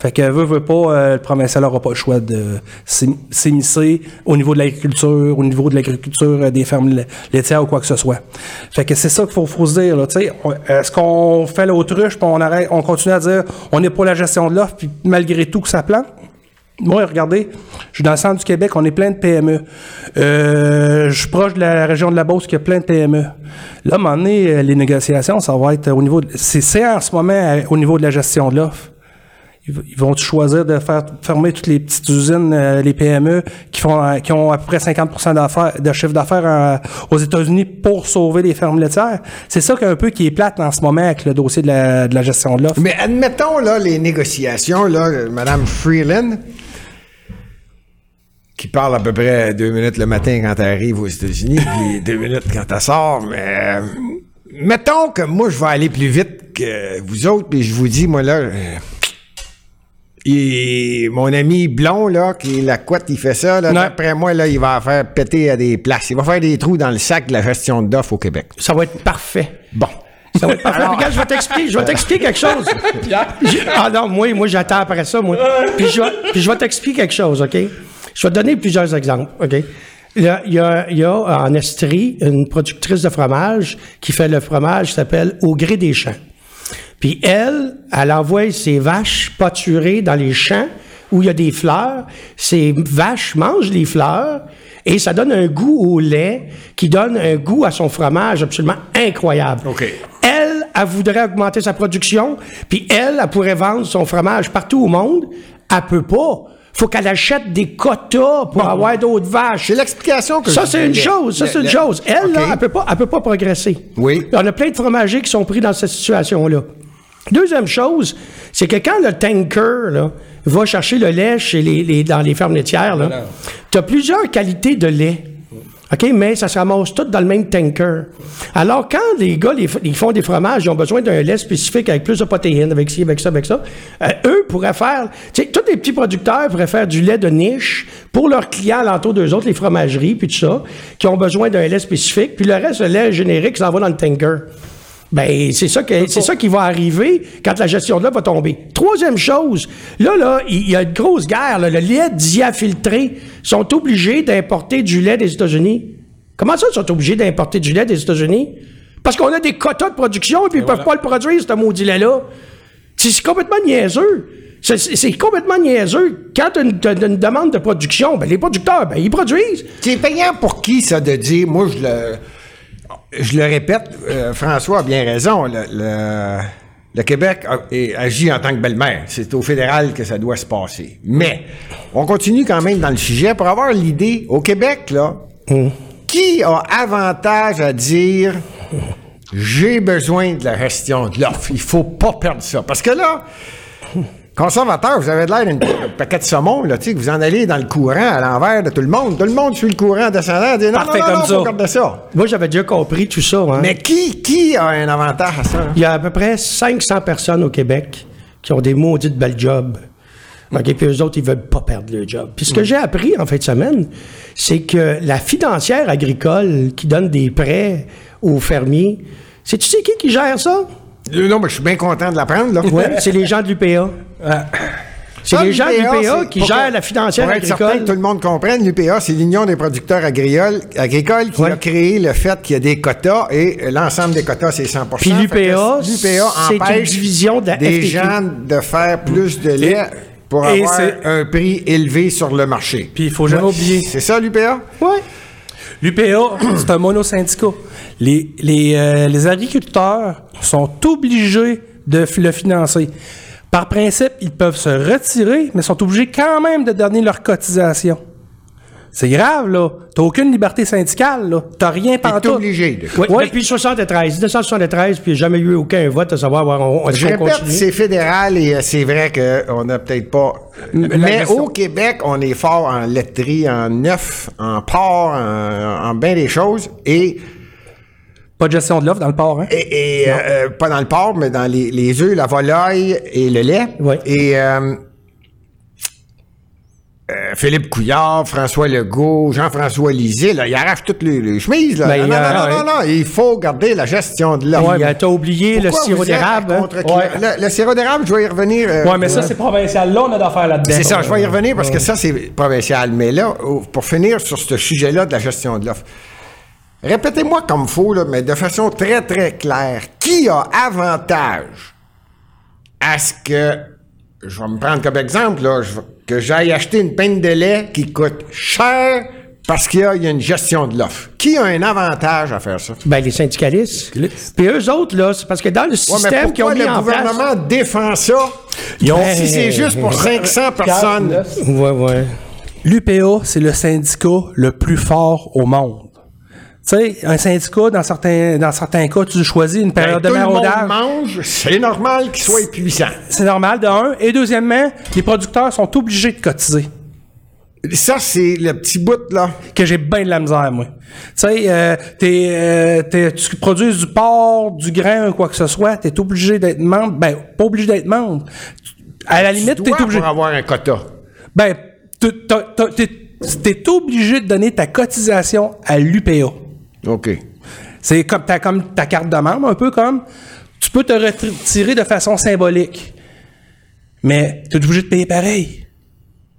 Fait que veut, veut pas, euh, le provincial n'aura pas le choix de s'im- s'immiscer au niveau de l'agriculture, au niveau de l'agriculture euh, des fermes la- laitières ou quoi que ce soit. Fait que c'est ça qu'il faut, faut se dire. Est-ce qu'on fait l'autruche puis on, arrête, on continue à dire on est pour la gestion de l'offre puis malgré tout que ça plante? Moi, regardez, je suis dans le centre du Québec, on est plein de PME. Euh, je suis proche de la région de la Beauce qui a plein de PME. Là, à un moment donné, euh, les négociations, ça va être au niveau... C'est en ce moment euh, au niveau de la gestion de l'offre. Ils vont choisir de faire fermer toutes les petites usines, les PME, qui font qui ont à peu près 50 d'affaires- de chiffre d'affaires aux États-Unis pour sauver les fermes laitières. C'est ça qui est un peu qui est plate en ce moment avec le dossier de la, gestion de l'offre. Mais admettons, là, les négociations, là, Mme Freeland, qui parle à peu près deux minutes le matin quand elle arrive aux États-Unis, puis deux minutes quand elle sort, mais euh, mettons que moi, je vais aller plus vite que vous autres, puis je vous dis, moi, là, euh, et mon ami blond, là, qui est la couette, il fait ça, là, d'après moi, là, il va faire péter à des places. Il va faire des trous dans le sac de la gestion d'offres au Québec. Ça va être parfait. Bon. Ça va être parfait. Regarde, je vais t'expliquer, je vais t'expliquer quelque chose. Ah non, moi, moi j'attends après ça, moi. Puis je, puis je vais t'expliquer quelque chose, OK? Je vais te donner plusieurs exemples, OK? Il y a, il y a, il y a en Estrie une productrice de fromage qui fait le fromage qui s'appelle Au gré des champs. Puis elle, elle envoie ses vaches pâturées dans les champs où il y a des fleurs. Ces vaches mangent les fleurs et ça donne un goût au lait qui donne un goût à son fromage absolument incroyable. OK. Elle, elle voudrait augmenter sa production, puis elle, elle pourrait vendre son fromage partout au monde. Elle peut pas. Faut qu'elle achète des quotas pour avoir d'autres vaches. C'est l'explication que Ça, c'est une chose. Ça, c'est une chose. Elle, là, elle peut pas, elle peut pas progresser. Oui. On a plein de fromagers qui sont pris dans cette situation-là. Deuxième chose, c'est que quand le tanker, là, va chercher le lait chez les, les- dans les fermes laitières, là, tu as plusieurs qualités de lait. OK, mais ça se ramasse tout dans le même tanker. Alors, quand les gars ils font des fromages, ils ont besoin d'un lait spécifique avec plus de protéines, avec ci, avec ça, avec ça, euh, eux pourraient faire... Tu sais, tous les petits producteurs pourraient faire du lait de niche pour leurs clients alentour d'eux autres, les fromageries, puis tout ça, qui ont besoin d'un lait spécifique, puis le reste, le lait générique, ça va dans le tanker. Ben, c'est ça, que, c'est ça qui va arriver quand la gestion de l'eau va tomber. Troisième chose, là, là, il y a une grosse guerre. là. le lait diafiltré sont obligés d'importer du lait des États-Unis. Comment ça, ils sont obligés d'importer du lait des États-Unis? Parce qu'on a des quotas de production et puis ils peuvent pas le produire, ce maudit lait-là. C'est c'est complètement niaiseux. C'est- complètement niaiseux. Quand tu as une demande de production, ben, les producteurs, ben, ils produisent. C'est payant pour qui, ça, de dire, moi, je le, je le répète, euh, François a bien raison, le, Québec agit en tant que belle-mère. C'est au fédéral que ça doit se passer. Mais, on continue quand même dans le sujet pour avoir l'idée, au Québec, là, qui a avantage à dire, j'ai besoin de la gestion de l'offre, il faut pas perdre ça. Parce que là, Conservateur, vous avez de l'air d'un paquet de saumon, là, tu sais, que vous en allez dans le courant à l'envers de tout le monde. Tout le monde suit le courant descendant, dit non, Parfait non, non, comme non, ça. faut garder ça. Moi, j'avais déjà compris tout ça. hein. Mais qui, qui a un avantage à ça? hein? Il y a à peu près 500 personnes au Québec qui ont des maudites belles jobs. OK, puis eux autres, ils veulent pas perdre leur job. Puis ce que j'ai appris en fin de semaine, c'est que la financière agricole qui donne des prêts aux fermiers, c'est tu sais qui qui gère ça? Euh, Non, mais je suis bien content de l'apprendre. Ouais, c'est les gens de l'UPA. C'est les gens de l'UPA, qui gèrent la financière Pour être certain que agricole. tout le monde comprenne, l'UPA, c'est l'Union des producteurs agricoles, agricoles qui Ouais. a créé le fait qu'il y a des quotas et l'ensemble des quotas, c'est 100 Puis l'UPA, c'est une division de la des FTQ. gens de faire plus de lait pour et avoir c'est- un prix élevé sur le marché. Puis il faut jamais oublier, C'est ça, l'UPA? Ouais. L'UPA, c'est un monosyndicat. Les, les, euh, les agriculteurs sont obligés de le financer. Par principe, ils peuvent se retirer, mais sont obligés quand même de donner leur cotisation. C'est grave, là. T'as aucune liberté syndicale, là. T'as rien T'es pantoute. obligé de. Oui, Oui. Depuis 73, 1973, puis il n'y a jamais eu aucun vote à savoir on, on, Je on répète, continue. c'est fédéral et euh, c'est vrai qu'on n'a peut-être pas. Mais au Québec, on est fort en laiterie, en neuf, en port, en, en bien des choses. Et, Pas de gestion de l'offre dans le port, hein? et, et, euh, euh, pas dans le port, mais dans les, les œufs, la volaille et le lait. Oui. Et euh, euh, Philippe Couillard, François Legault, Jean-François Lisée, là, ils arrachent toutes les, les chemises. Là. Ben, non, non, non, non, non, non, il faut garder la gestion de l'offre. Puis, euh, T'as oublié le sirop d'érable. hein? Ouais. Le, le sirop d'érable, je vais y revenir. euh, Ouais, mais ça, c'est provincial. Là, on a d'affaires là-dedans. c'est ça, je vais y revenir parce que ça, c'est provincial. Mais là, pour finir sur ce sujet-là de la gestion de l'offre, répétez-moi comme faut, là, mais de façon très, très claire, qui a avantage à ce que, je vais me prendre comme exemple, là, je vais- que j'aille acheter une peine de lait qui coûte cher parce qu'il y, a il y a une gestion de l'offre. Qui a un avantage à faire ça? Ben, les syndicalistes. Puis eux autres, là, c'est parce que dans le Ouais, système qu'ils ont pourquoi mis le en place... gouvernement défend ça? Ils ont- si c'est juste pour 500 personnes. Ouais, ouais. L'UPA, c'est le syndicat le plus fort au monde. Tu sais, un syndicat, dans certains, dans certains cas, tu choisis une Ben, période tout de maraudage. mange, c'est normal qu'il soit puissant. C'est normal, de un. Et deuxièmement, les producteurs sont obligés de cotiser. Ça, c'est le petit bout, là. Que j'ai bien de la misère, moi. Tu sais, euh, t'es, euh, t'es- tu produis du porc, du grain, ou quoi que ce soit, t'es obligé d'être membre. Ben, pas obligé d'être membre. À la limite, Tu t'es obligé. pour avoir un quota. Ben, t'es obligé de donner ta cotisation à l'UPA. OK. C'est comme ta, comme ta carte de membre, un peu comme. Tu peux te retirer de façon symbolique. Mais tu es obligé de payer pareil.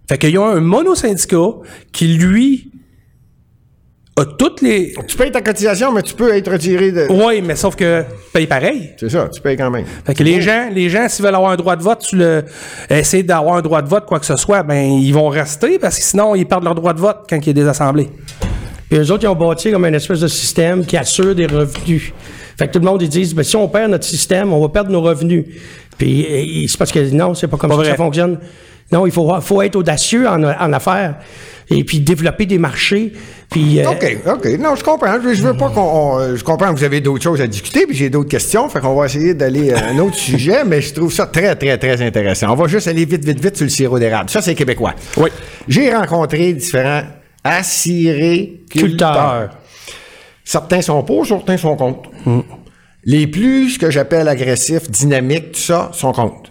Fait qu'il y a un monosyndicat qui, lui, a toutes les. Tu payes ta cotisation, mais tu peux être retiré de... Oui, mais sauf que tu payes pareil. C'est ça, tu payes quand même. Fait que les gens, les gens, s'ils veulent avoir un droit de vote, tu le, essayer d'avoir un droit de vote, quoi que ce soit, ben, ils vont rester parce que sinon, ils perdent leur droit de vote quand il y a des assemblées. Puis eux autres, ils ont bâti comme une espèce de système qui assure des revenus. Fait que tout le monde, ils disent, ben, si on perd notre système, on va perdre nos revenus. Puis c'est parce que non, c'est pas comme Pas ça que ça fonctionne. Non, il faut, faut être audacieux en, en affaires. Et puis développer des marchés. Puis, euh, OK, OK. Non, je comprends. Je, je veux pas qu'on... on- Je comprends que vous avez d'autres choses à discuter, puis j'ai d'autres questions, fait qu'on va essayer d'aller à un autre sujet, mais je trouve ça très, très, très intéressant. On va juste aller vite, vite, vite sur le sirop d'érable. Ça, c'est québécois. Oui. J'ai rencontré différents acériculteurs. culteur. Certains sont pour, certains sont contre. Les plus, ce que j'appelle agressifs, dynamiques, tout ça, sont contre.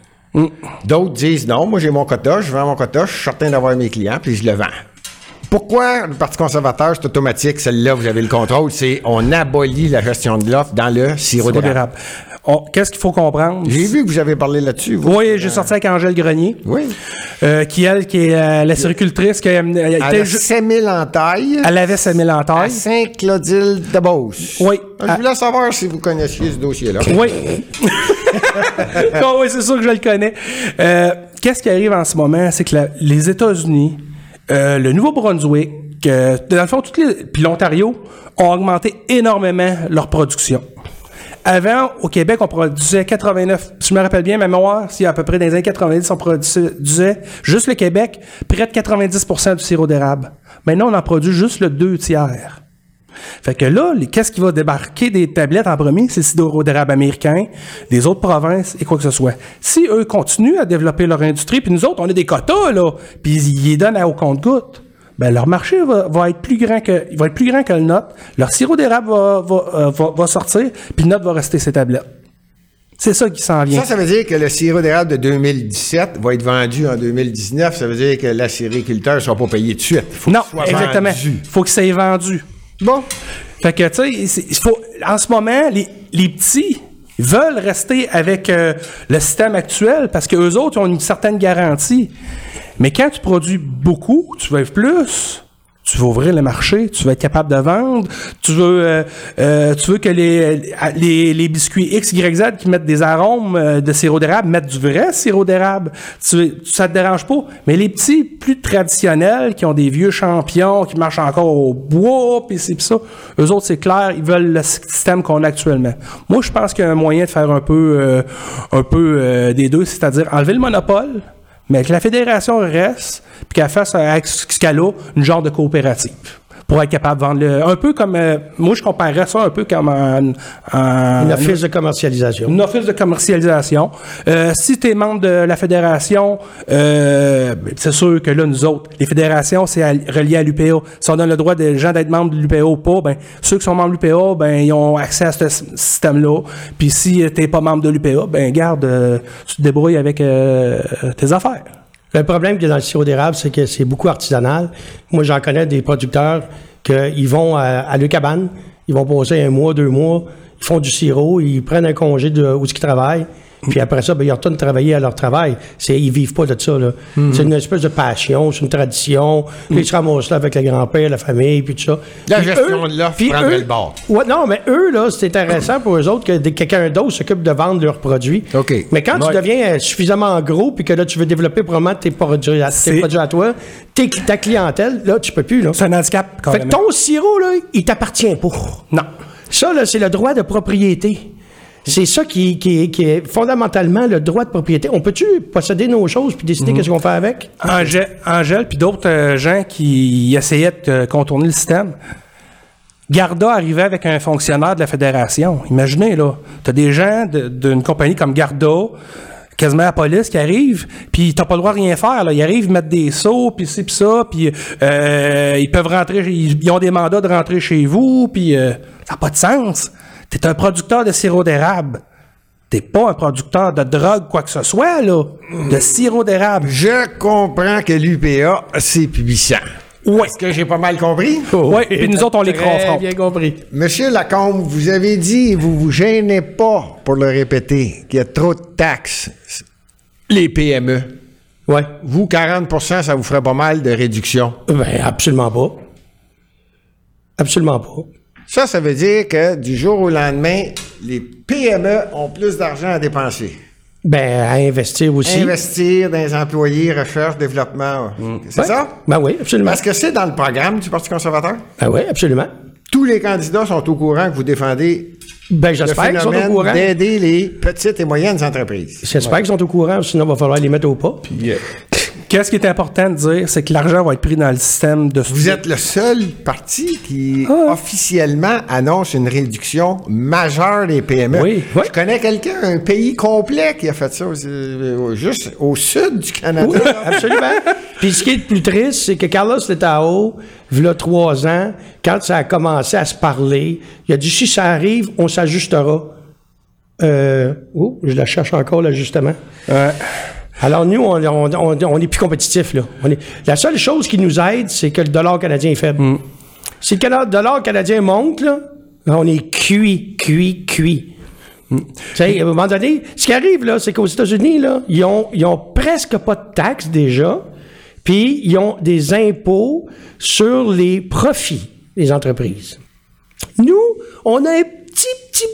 D'autres disent non, moi j'ai mon quota, je vends mon quota, je suis certain d'avoir mes clients, puis je le vends. Pourquoi le Parti conservateur, c'est automatique, celle-là, vous avez le contrôle, c'est on abolit la gestion de l'offre dans le sirop Sirop d'érable. Qu'est-ce qu'il faut comprendre? J'ai vu que vous avez parlé là-dessus. Oui, j'ai sorti avec Angèle Grenier. Oui. euh, qui, elle, qui est euh, la séricultrice, qui euh, elle, Elle était a ju- 5000 en taille elle avait 5000 en à taille. Saint-Claudile-de-Beauce. Oui. Je voulais savoir si vous connaissiez ce dossier-là. Oui. Ah oui, c'est sûr que je le connais. Euh, Qu'est-ce qui arrive en ce moment? C'est que la- les États-Unis, euh, le Nouveau-Brunswick, euh, dans le fond, toutes les, puis l'Ontario ont augmenté énormément leur production. Avant, au Québec, on produisait 89, si je me rappelle bien, ma mémoire, si à peu près dans les années 90, on produisait juste le Québec, près de 90% du sirop d'érable. Maintenant, on en produit juste le deux tiers. Fait que là, qu'est-ce qui va débarquer des tablettes en premier? C'est le sirop d'érable américain, des autres provinces et quoi que ce soit. Si eux continuent à développer leur industrie, puis nous autres, on a des quotas, là, puis ils les donnent à au compte-gouttes, ben leur marché va, va être plus grand que, il va être plus grand que le nôtre. Leur sirop d'érable va, va, euh, va, va sortir, puis le nôtre va rester ses tablettes. C'est ça qui s'en vient. Ça, ça veut dire que le sirop d'érable de 2017 va être vendu en 2019. Ça veut dire que l'acériculteur ne sera pas payé de suite. Faut non, soit exactement. vendu. Faut que ça ait vendu. Bon. Fait que, tu sais, il en ce moment, les, les petits veulent rester avec euh, le système actuel parce qu'eux autres ont une certaine garantie. Mais quand tu produis beaucoup, tu veux plus, tu veux ouvrir le marché, tu veux être capable de vendre, tu veux, euh, euh, tu veux que les, les, les biscuits X, Y, Z qui mettent des arômes euh, de sirop d'érable mettent du vrai sirop d'érable. Tu, ça te dérange pas. Mais les petits plus traditionnels, qui ont des vieux champions, qui marchent encore au bois, pis c'est ça, eux autres, c'est clair, ils veulent le système qu'on a actuellement. Moi, je pense qu'il y a un moyen de faire un peu, un peu des deux, c'est-à-dire enlever le monopole, mais que la fédération reste, puis qu'elle fasse avec ce qu'elle a, une genre de coopérative pour être capable de vendre le, un peu comme euh, moi je comparerais ça un peu comme un, un- Une office de commercialisation. une office de commercialisation. Euh, si tu es membre de la fédération, euh, ben, c'est sûr que là, nous autres, les fédérations, c'est relié à l'UPA. Si on donne le droit des gens d'être membres de l'UPA ou pas, ben, ceux qui sont membres de l'UPA, ben, ils ont accès à ce système-là. Puis si tu pas membre de l'UPA, ben, garde, euh, tu te débrouilles avec euh, tes affaires. Le problème qu'il y dans le sirop d'érable, c'est que c'est beaucoup artisanal. Moi, j'en connais des producteurs qu'ils vont à, à leur cabane, ils vont passer un mois, deux mois, ils font du sirop, ils prennent un congé de où ils travaillent, puis après ça, ben, ils retournent travailler à leur travail. C'est, ils vivent pas de ça. Là. C'est une espèce de passion, c'est une tradition. Puis ils se ramassent là avec le grand-père, la famille, puis tout ça. La Puis gestion eux- de l'offre prendrait eux- le bord. Ouais, non, mais eux, là, c'est intéressant pour eux autres que des- quelqu'un d'autre s'occupe de vendre leurs produits. OK. Mais quand Ouais. tu deviens euh, suffisamment gros puis que là, tu veux développer probablement tes produits à, tes produits à toi, tes- ta clientèle, là, tu peux plus, là. C'est un handicap, Fait que ton sirop, là, il t'appartient pas. Non. Ça, là, c'est le droit de propriété. C'est ça qui, qui, qui est fondamentalement le droit de propriété. On peut-tu posséder nos choses puis Mhm. décider qu'est-ce qu'on fait avec? Angèle, Angèle puis d'autres euh, gens qui essayaient de euh, contourner le système. Garda arrivait avec un fonctionnaire de la fédération. Imaginez, là, t'as des gens de- d'une compagnie comme Garda, quasiment la police, qui arrivent, puis t'as pas le droit de rien faire. Là. Ils arrivent, mettre des sceaux, puis ci, puis ça, puis euh, ils peuvent rentrer, ils, ils ont des mandats de rentrer chez vous, puis euh, ça n'a pas de sens. T'es un producteur de sirop d'érable. T'es pas un producteur de drogue, quoi que ce soit, là. De sirop d'érable. Je comprends que l'UPA, c'est puissant. Ouais. Est-ce que j'ai pas mal compris? Oui, puis nous autres, on les confronte. bien compris. Monsieur Lacombe, vous avez dit, vous vous gênez pas pour le répéter, qu'il y a trop de taxes. Les PME. Ouais. Vous, 40% ça vous ferait pas mal de réduction. Ben, absolument pas. Absolument pas. Ça, ça veut dire que du jour au lendemain, les PME ont plus d'argent à dépenser. Ben, à investir aussi. Investir dans les employés, recherche, développement. C'est Ouais. ça? Ben oui, absolument. Parce que c'est dans le programme du Parti conservateur? Ben oui, absolument. Tous les candidats sont au courant que vous défendez Ben, j'espère qu'ils sont au courant. d'aider les petites et moyennes entreprises. J'espère qu'ils sont au courant, sinon il va falloir les mettre au pas. Qu'est-ce qui est important de dire, c'est que l'argent va être pris dans le système de Vous êtes le seul parti qui Ah. officiellement annonce une réduction majeure des PME. Oui, oui. Je connais quelqu'un, un pays complet qui a fait ça, euh, juste au sud du Canada. Oui, absolument. Puis ce qui est le plus triste, c'est que Carlos Letao, il y a trois ans, quand ça a commencé à se parler, il a dit si ça arrive, on s'ajustera. Euh, oh, je la cherche encore, l'ajustement. Alors, nous, on, on, on- on est plus compétitifs, là. On est- la seule chose qui nous aide, c'est que le dollar canadien est faible. Si le dollar canadien monte, là, on est cuit, cuit, cuit. Tu sais, à un moment donné, ce qui arrive, là, c'est qu'aux États-Unis, là, ils ont, ils ont presque pas de taxes déjà, puis ils ont des impôts sur les profits des entreprises. Nous, on a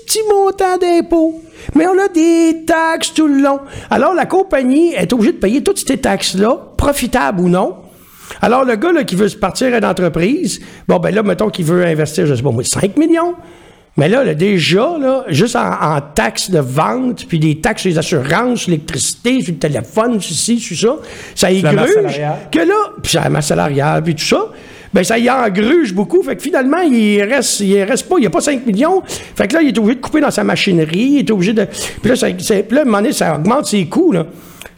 petit, montant d'impôts, mais on a des taxes tout le long. Alors, la compagnie est obligée de payer toutes ces taxes-là, profitables ou non. Alors, le gars là, qui veut se partir à une entreprise, bon, ben là, mettons qu'il veut investir, je sais pas moi, 5 millions. Mais là, là, déjà, là, juste en, en taxes de vente, puis des taxes sur les assurances, sur l'électricité, sur le téléphone, sur ci, sur ça, ça égruge que là, puis c'est la masse salariale, puis tout ça, ben ça y engruge beaucoup. Fait que finalement, il reste, il reste pas, il n'y a pas 5 millions. Fait que là, il est obligé de couper dans sa machinerie, il est obligé de. Puis là, ça, c'est- puis là, à un moment donné, ça augmente ses coûts, là.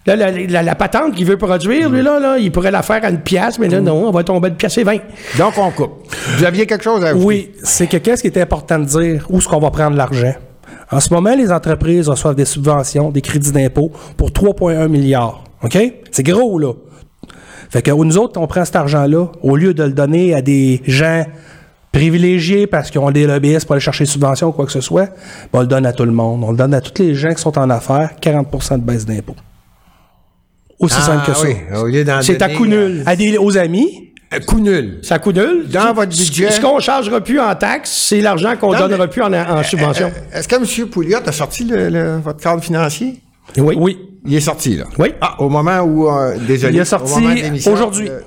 Là, la, la- la patente qu'il veut produire, lui, là, là, il pourrait la faire à une pièce, mais là, non, on va tomber de pièce et 20. Donc, on coupe. Vous aviez quelque chose à ajouter? Oui, c'est que qu'est-ce qui est important de dire? Où est-ce qu'on va prendre l'argent? En ce moment, les entreprises reçoivent des subventions, des crédits d'impôt pour 3,1 milliards. OK? C'est gros, là. Fait que nous autres, on prend cet argent-là, au lieu de le donner à des gens privilégiés parce qu'ils ont des lobbyistes pour aller chercher des subventions ou quoi que ce soit, ben, on le donne à tout le monde. On le donne à tous les gens qui sont en affaires, 40% de baisse d'impôt. Aussi Ah, simple que ça. oui, au lieu d'en C'est à coup nul. À des, aux amis, euh, coup nul. Ça coûte nul. Dans votre budget- Ce qu'on ne chargera plus en taxes, c'est l'argent qu'on Non, donnera plus en, en subvention. Euh, Est-ce que M. Pouliot a sorti le- le- votre cadre financier? oui. oui. Il est sorti, là. Oui. Ah, au moment où. euh, désolé. Il est sorti aujourd'hui. euh,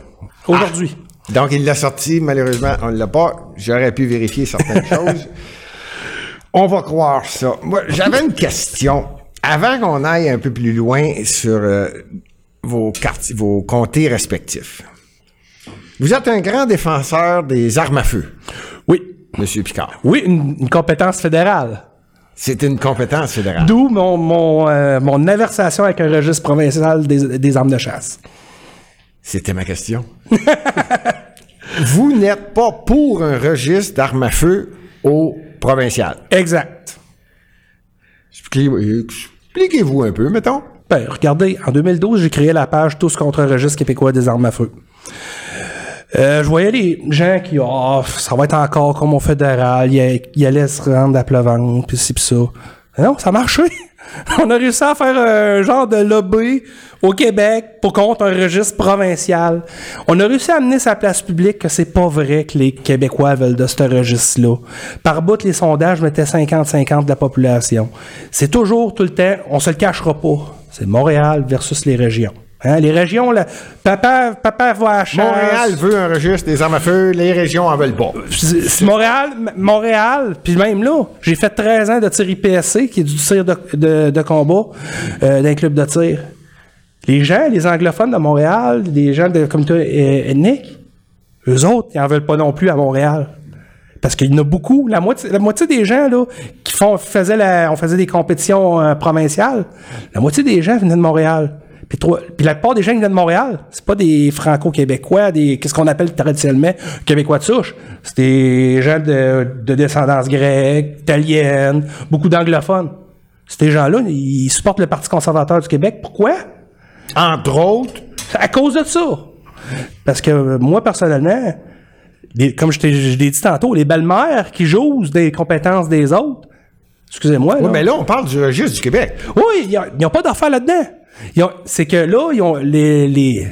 Aujourd'hui. donc, il l'a sorti, malheureusement, on ne l'a pas. J'aurais pu vérifier certaines choses. On va croire ça. Moi, j'avais une question. Avant qu'on aille un peu plus loin sur euh, vos, quartiers, vos comtés respectifs. Vous êtes un grand défenseur des armes à feu, Oui. Monsieur Picard. Oui, une, une compétence fédérale. C'est une compétence fédérale. D'où mon, mon, euh, mon aversion avec un registre provincial des, des armes de chasse. C'était ma question. Vous n'êtes pas pour un registre d'armes à feu au provincial. Exact. Expliquez- Expliquez-vous un peu, mettons. Ben, regardez, en 2012, j'ai créé la page Tous contre un registre québécois des armes à feu. Euh, je voyais les gens qui, oh, ça va être encore comme au fédéral, ils allaient se rendre à Pleuvante, puis ci, puis ça. Non, ça marchait. On a réussi à faire un genre de lobby au Québec pour contre un registre provincial. On a réussi à amener sa place publique que c'est pas vrai que les Québécois veulent de ce registre-là. Par bout, les sondages mettaient 50-50 de la population. C'est toujours, tout le temps, on se le cachera pas. C'est Montréal versus les régions. Hein, les régions, là, papa, papa va à chasse. Montréal veut un registre des armes à feu, les régions en veulent pas. Montréal, Montréal, puis même là, j'ai fait 13 ans de tir IPSC, qui est du tir de, de- de combat euh, d'un club de tir. Les gens, les anglophones de Montréal, les gens de la communauté ethnique, eux autres, ils en veulent pas non plus à Montréal. Parce qu'il y en a beaucoup. La moitié, la moitié des gens là, qui font, faisaient la, on faisait des compétitions euh, provinciales, la moitié des gens venaient de Montréal. Puis, trois- puis la plupart des gens qui viennent de Montréal, c'est pas des franco-québécois, des qu'est-ce qu'on appelle traditionnellement québécois de souche. C'est des gens de, de descendance grecque, italienne, beaucoup d'anglophones. Ces gens-là, ils supportent le Parti conservateur du Québec. Pourquoi? Entre autres, À cause de ça. Parce que moi, personnellement, les- comme je l'ai dit tantôt, les belles-mères qui jouent des compétences des autres, excusez-moi. oui, mais là, on parle du registre du Québec. Oui, ils n'ont pas d'affaires là-dedans. C'est que là, ils ont les.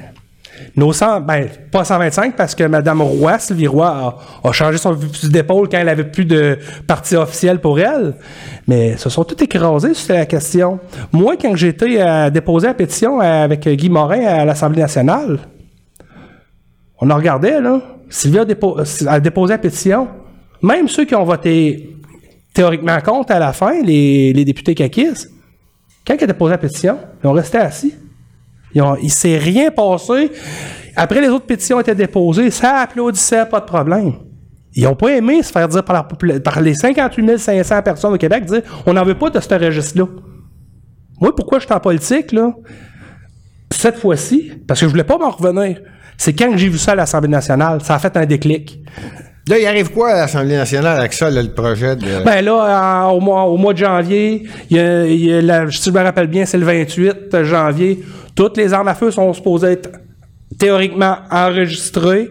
nos 100, ben, pas 125 parce que Mme Roy, Sylvie Roy, a, changé son d'épaule quand elle avait plus de parti officiel pour elle. Mais se sont tous écrasés, c'était la question. Moi, quand été à déposer la pétition avec Guy Morin à l'Assemblée nationale, on en regardait, là. Sylvie a déposé la pétition. Même ceux qui ont voté théoriquement contre à la fin, les, les députés caquistes, quand ils ont déposé la pétition, ils ont resté assis. Ils ont- il s'est rien passé. Après, les autres pétitions étaient déposées, ça applaudissait, pas de problème. Ils n'ont pas aimé se faire dire par, la par les 58 500 personnes au Québec, dire on n'en veut pas de ce registre-là. Moi, pourquoi je suis en politique, là? Cette fois-ci, parce que je voulais pas m'en revenir. C'est quand j'ai vu ça à l'Assemblée nationale, ça a fait un déclic. Là, il arrive quoi à l'Assemblée nationale avec ça, là, le projet de... Ben là, au, mois, au mois de janvier, il y a, il y a la- si je me rappelle bien, c'est le 28 janvier. Toutes les armes à feu sont supposées être théoriquement enregistrées.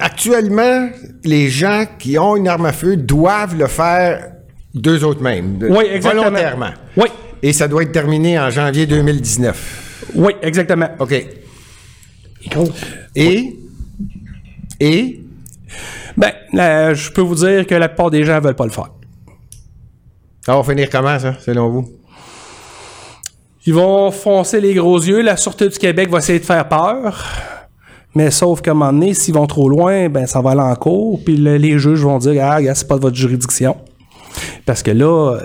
Actuellement, les gens qui ont une arme à feu doivent le faire d'eux autres mêmes. Oui, exactement. Volontairement. Oui, Et ça doit être terminé en janvier 2019. oui, exactement. OK. Et... Et... Ben, euh, je peux vous dire que la plupart des gens veulent pas le faire. Ça va finir comment, ça, selon vous? Ils vont foncer les gros yeux. La Sûreté du Québec va essayer de faire peur. Mais sauf qu'à un moment donné, s'ils vont trop loin, ben ça va aller en cours. Puis le- les juges vont dire Ah, regarde, c'est pas de votre juridiction. Parce que là, euh,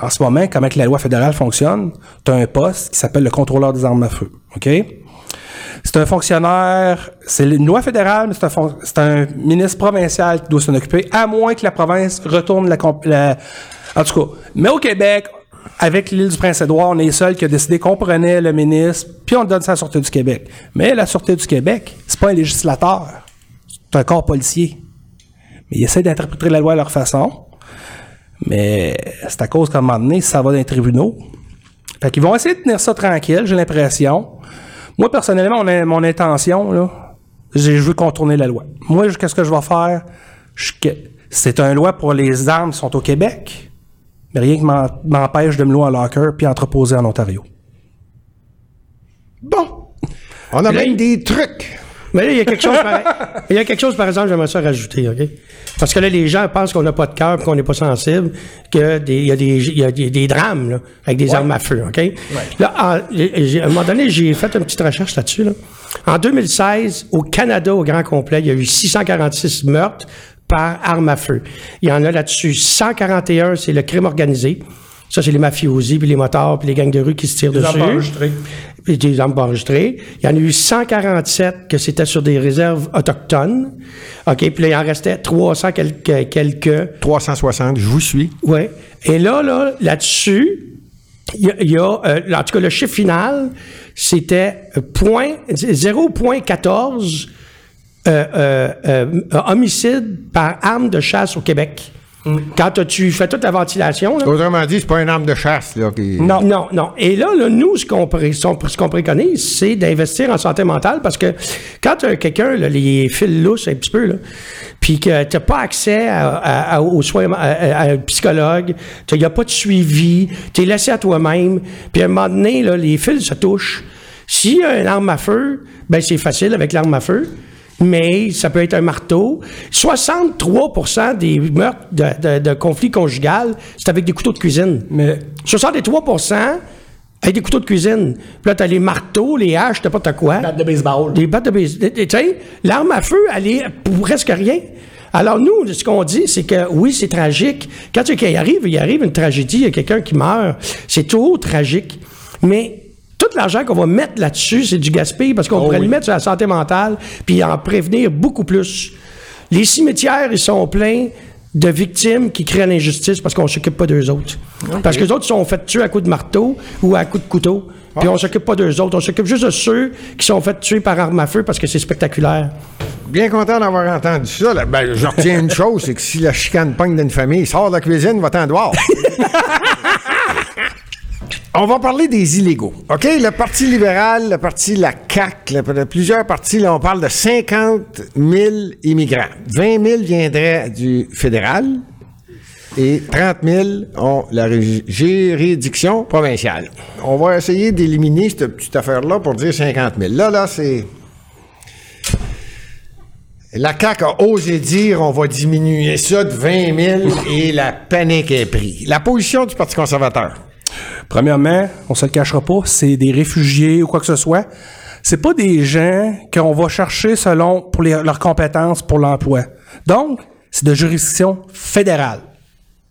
en ce moment, comment que la loi fédérale fonctionne, tu as un poste qui s'appelle le contrôleur des armes à feu. OK? C'est un fonctionnaire, c'est une loi fédérale, mais c'est un, ministre provincial qui doit s'en occuper, à moins que la province retourne la- En tout cas, mais au Québec, avec l'île du Prince-Édouard, on est les seuls qui a décidé qu'on prenait le ministre, puis on donne ça à la Sûreté du Québec. Mais la Sûreté du Québec, c'est pas un législateur, c'est un corps policier. Mais ils essaient d'interpréter la loi à leur façon. Mais c'est à cause qu'à un moment donné, ça va dans les tribunaux. Fait qu'ils vont essayer de tenir ça tranquille, j'ai l'impression. Moi, personnellement, mon, mon intention, là, j'ai- je veux contourner la loi. Moi, qu'est-ce que je vais faire? C'est une loi pour les armes qui sont au Québec, mais rien qui m'en- m'empêche de me louer un locker puis entreposer en Ontario. Bon. On a même des trucs. Mais là, il y a quelque chose, par, il y a quelque chose, par exemple, j'aimerais ça rajouter, OK? Parce que là, les gens pensent qu'on n'a pas de cœur, qu'on n'est pas sensible, qu'il y a des, il y a des, des drames, là, avec des armes à feu, OK? Là, en- à un moment donné, j'ai fait une petite recherche là-dessus, là. En 2016, au Canada, au grand complet, il y a eu 646 meurtres par arme à feu. Il y en a là-dessus 141, c'est le crime organisé. Ça, c'est les mafiosi, puis les motards, puis les gangs de rue qui se tirent Des dessus. armes enregistrées. Puis des armes enregistrées. Il y en a eu 147 que c'était sur des réserves autochtones. OK, puis là, il en restait 300 quelques... quelques 360, je vous suis. Ouais. Et là, là, là-dessus, il y a, il y a, euh, en tout cas, le chiffre final, c'était euh, point- 0,14 euh, euh, euh, homicide par arme de chasse au Québec. Quand tu fais toute la ventilation, là, Autrement dit, c'est pas une arme de chasse, là. Qui... Non. non, non. Et là, là, nous, ce qu'on, pré- préconise, c'est d'investir en santé mentale parce que quand tu as quelqu'un, les fils lousses un petit peu, puis que tu n'as pas accès à, à- à- aux soins, à un psychologue, il n'y a pas de suivi, tu es laissé à toi-même, puis à un moment donné, là, les fils se touchent. S'il y a une arme à feu, ben c'est facile avec l'arme à feu. Mais ça peut être un marteau. 63% des meurtres de, de, de conflits conjugaux, c'est avec des couteaux de cuisine. Mais 63% avec des couteaux de cuisine. Puis là, t'as les marteaux, les haches, t'as pas t'as quoi. batte de baseball. Des battes de baseball. Tu sais, l'arme à feu, elle est pour presque rien. Alors, nous, ce qu'on dit, c'est que oui, c'est tragique. Quand il arrive, il arrive une tragédie, il y a quelqu'un qui meurt. C'est trop tragique. Mais tout l'argent qu'on va mettre là-dessus, c'est du gaspillage parce qu'on pourrait le mettre sur la santé mentale puis en prévenir beaucoup plus. Les cimetières, ils sont pleins de victimes qui créent l'injustice parce qu'on s'occupe pas d'eux autres. Parce que les autres sont fait tuer à coups de marteau ou à coups de couteau. Puis on s'occupe pas d'eux autres. On s'occupe juste de ceux qui sont fait tuer par arme à feu parce que c'est spectaculaire. Bien content d'avoir entendu ça. là. Ben, je retiens une chose, c'est que si la chicane pogne d'une famille, sort de la cuisine, va-t'en dehors. On va parler des illégaux. OK? Le Parti libéral, le Parti la CAQ, plusieurs partis, là, on parle de 50 000 immigrants. 20 000 viendraient du fédéral et 30 000 ont la juridiction provinciale. On va essayer d'éliminer cette petite affaire-là pour dire 50 000. Là, là, c'est... La CAQ a osé dire on va diminuer ça de 20 000 et la panique est prise. La position du Parti conservateur. Premièrement, on se le cachera pas, c'est des réfugiés ou quoi que ce soit. C'est pas des gens qu'on va chercher selon pour les- leurs compétences pour l'emploi. Donc, c'est de juridiction fédérale.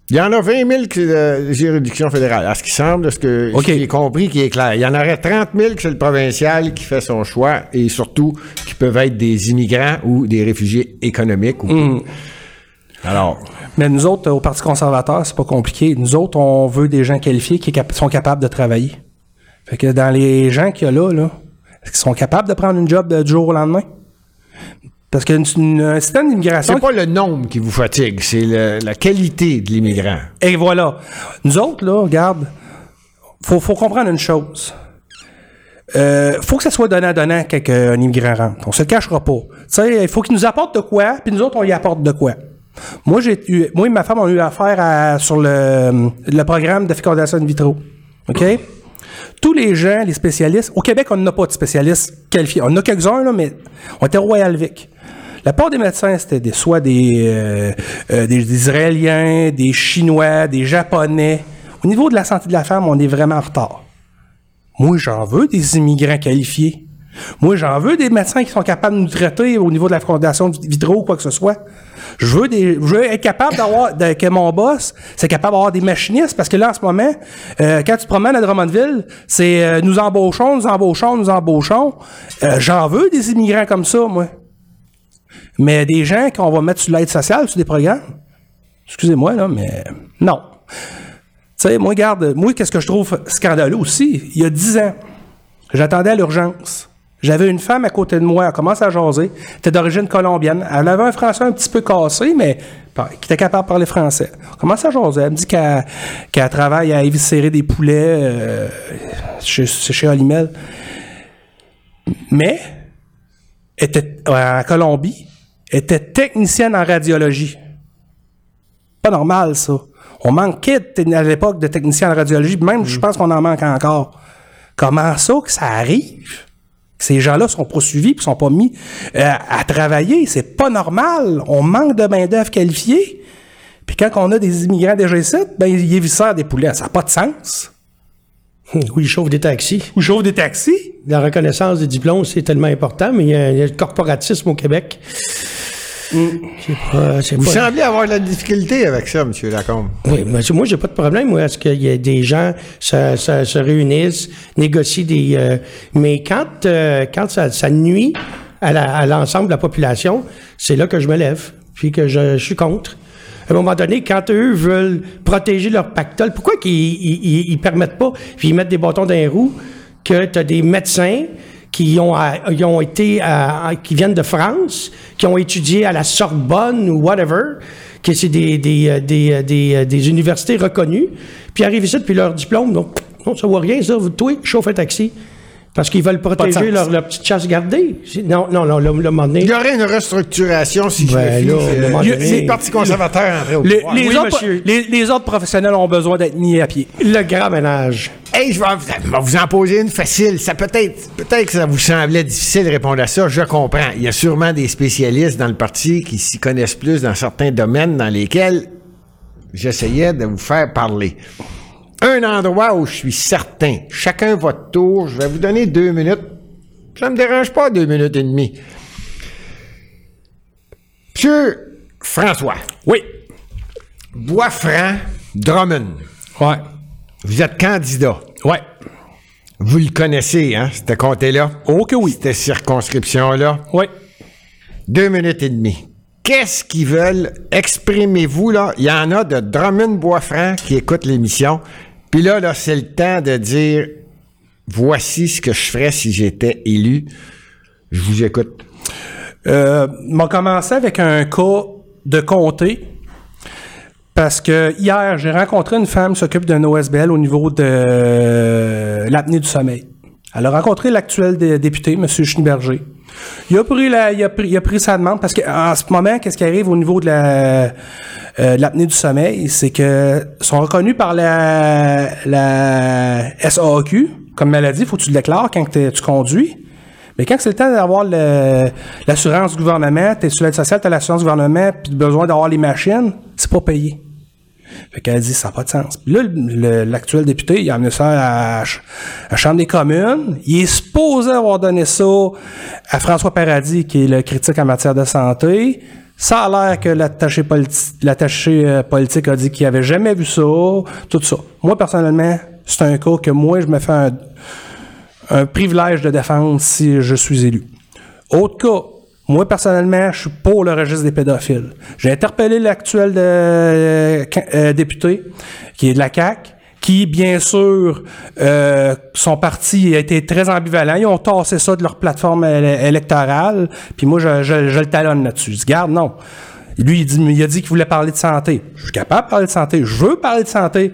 Il y en a 20 000 qui de juridiction fédérale. À ce qui semble, de ce que j'ai compris qui est clair. Il y en aurait 30 000 que c'est le provincial qui fait son choix et surtout qui peuvent être des immigrants ou des réfugiés économiques. ou- Alors, Mais nous autres, au Parti conservateur, c'est pas compliqué. Nous autres, on veut des gens qualifiés qui sont capables de travailler. Fait que dans les gens qu'il y a là, là, est-ce qu'ils sont capables de prendre une job de- du jour au lendemain? Parce qu'un un système d'immigration... c'est pas le nombre qui vous fatigue, c'est la qualité de l'immigrant. Et voilà. Nous autres, là, regarde, faut, faut comprendre une chose. Euh, faut que ça soit donnant-donnant quand un immigrant rentre. On se le cachera pas. Tu sais, il faut qu'il nous apporte de quoi, puis nous autres, on y apporte de quoi. Moi, j'ai eu, moi et ma femme, on eu affaire sur le, programme de fécondation in vitro. OK? Tous les gens, les spécialistes, au Québec, on n'a pas de spécialistes qualifiés. On en a quelques-uns, là, mais on était Royal Vic. La part des médecins, c'était soit des, euh, euh, des Israéliens, des Chinois, des Japonais. Au niveau de la santé de la femme, on est vraiment en retard. Moi, j'en veux des immigrants qualifiés. Moi, j'en veux des médecins qui sont capables de nous traiter au niveau de la fondation vitro ou quoi que ce soit. Je veux des, je veux être capable d'avoir, que mon boss, c'est capable d'avoir des machinistes parce que là, en ce moment, euh, quand tu te promènes à Drummondville, c'est euh, nous embauchons, nous embauchons, nous embauchons. Euh, j'en veux des immigrants comme ça, moi. Mais des gens qu'on va mettre sur l'aide sociale, sur des programmes. Excusez-moi, là, mais non. Tu sais, moi, regarde, moi, qu'est-ce que je trouve scandaleux aussi? Il y a dix ans, j'attendais à l'urgence. J'avais une femme à côté de moi, elle commence à jaser. Elle était d'origine colombienne. Elle avait un français un petit peu cassé, mais qui était capable de parler français. Elle commence à jaser. Elle me dit qu'elle travaille à éviscérer des poulets euh, chez, chez Olimel. Mais, était, en Colombie, était technicienne en radiologie. Pas normal, ça. On manquait à l'époque de techniciens en radiologie, même je pense qu'on en manque encore. Comment ça que ça arrive? Ces gens-là sont poursuivis et sont pas mis euh, à travailler. C'est pas normal. On manque de main-d'œuvre qualifiée. Puis quand on a des immigrants déjà ici, ben ils éviscèrent des poulets. Ça n'a pas de sens. Oui, ils chauffent des taxis. Ou chauffent des taxis. La reconnaissance des diplômes, c'est tellement important, mais il y a, il y a le corporatisme au Québec. Pas- Vous pas- semblez avoir de la difficulté avec ça, M. Lacombe. Oui, mais moi, j'ai pas de problème. Moi, est-ce qu'il y a des gens ça, ça, se réunissent, négocient des. euh, mais quand, euh, quand ça, ça nuit à, l'ensemble de la population, c'est là que je me lève, puis que je, je suis contre. À un moment donné, quand eux veulent protéger leur pactole, pourquoi qu'ils ils, ils- ils permettent pas, puis ils mettent des bâtons dans les roues, que tu as des médecins qui ont, qui ont été, à- qui viennent de France, qui ont étudié à la Sorbonne ou whatever, que c'est des, des, euh, des, euh, des, euh, des universités reconnues, puis arrivent ici, puis leur diplôme, non, non ça vaut rien, ça, vous, toi, chauffe un taxi. Parce qu'ils veulent protéger leur, leur petite chasse gardée. C'est- Non, non, non, le, le moment donné- Il y aurait une restructuration si je Ben me euh, donné- le Parti conservateur entrait au Les, Oui, autres, les, les autres professionnels ont besoin d'être mis à pied. Le grand ménage. Hey, je vais, vous- en poser une facile. Ça peut-être, peut-être que ça vous semblait difficile de répondre à ça. Je comprends. Il y a sûrement des spécialistes dans le parti qui s'y connaissent plus dans certains domaines dans lesquels j'essayais de vous faire parler. Un endroit où je suis certain, chacun votre tour, je vais vous donner deux minutes. Ça me dérange pas, deux minutes et demie. Monsieur François, Oui. Boisfranc, Drummond, Ouais. Vous êtes candidat. Ouais. Vous le connaissez, hein, ce comté-là? Oh que oui. Cette circonscription-là? Oui. Deux minutes et demie. Qu'est-ce qu'ils veulent? Exprimez-vous, là. Il y en a de Drummond-Boisfranc qui écoutent l'émission. Puis là, là, c'est le temps de dire voici ce que je ferais si j'étais élu. Je vous écoute. Euh, m'a commencé avec un cas de comté. Parce que hier, j'ai rencontré une femme qui s'occupe d'un OSBL au niveau de euh, l'apnée du sommeil. Elle a rencontré l'actuel dé- député, M. Schneeberger. Il a pris sa demande parce qu'en ce moment, qu'est-ce qui arrive au niveau euh, de l'apnée du sommeil, c'est que sont reconnus par la, la SAQ comme maladie, faut que tu le déclares quand tu conduis. Mais quand c'est le temps d'avoir l'assurance gouvernement, t'es sur l'aide sociale, t'as l'assurance gouvernement, puis besoin d'avoir les machines, c'est pas payé. Fait qu'elle dit, ça n'a pas de sens. Là, l'actuel député, il a amené ça à, la Chambre des communes. Il est supposé avoir donné ça à François Paradis, qui est le critique en matière de santé. Ça a l'air que l'attaché euh, politique a dit qu'il avait jamais vu ça, tout ça. Moi, personnellement, c'est un cas que moi, je me fais un privilège de défendre si je suis élu. Autre cas, moi personnellement, je suis pour le registre des pédophiles. J'ai interpellé l'actuel euh, euh, député, qui est de la CAC, qui, bien sûr, euh, son parti a été très ambivalent. Ils ont tassé ça de leur plateforme éle- électorale. Puis moi, je, je- je le talonne là-dessus. Je dis, garde, non. Lui, il, dit, il a dit qu'il voulait parler de santé. Je suis capable de parler de santé. Je veux parler de santé.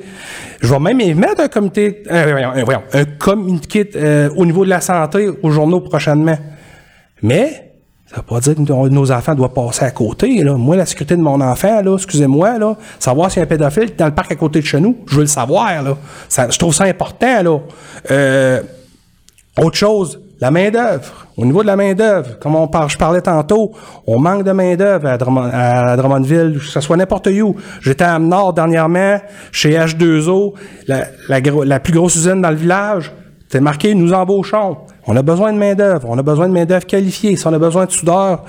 Je vais même émettre un comité, euh, euh, voyons, un communiqué euh, au niveau de la santé aux journaux prochainement. Mais ça veut pas dire que nos- enfants doivent passer à côté. Là. Moi, la sécurité de mon enfant, là, excusez-moi, là, savoir s'il y a un pédophile dans le parc à côté de chez nous, je veux le savoir. Là. Je trouve ça important. Là. Euh, autre chose, la main-d'œuvre. Au niveau de la main-d'œuvre, comme je parlais tantôt, on manque de main-d'œuvre à, Drummond- à Drummondville, que ce soit n'importe où. J'étais à Nord dernièrement, chez H2O, la, la gro- la plus grosse usine dans le village. C'est marqué nous embauchons. On a besoin de main-d'œuvre. On a besoin de main-d'œuvre qualifiée. Si on a besoin de soudeurs,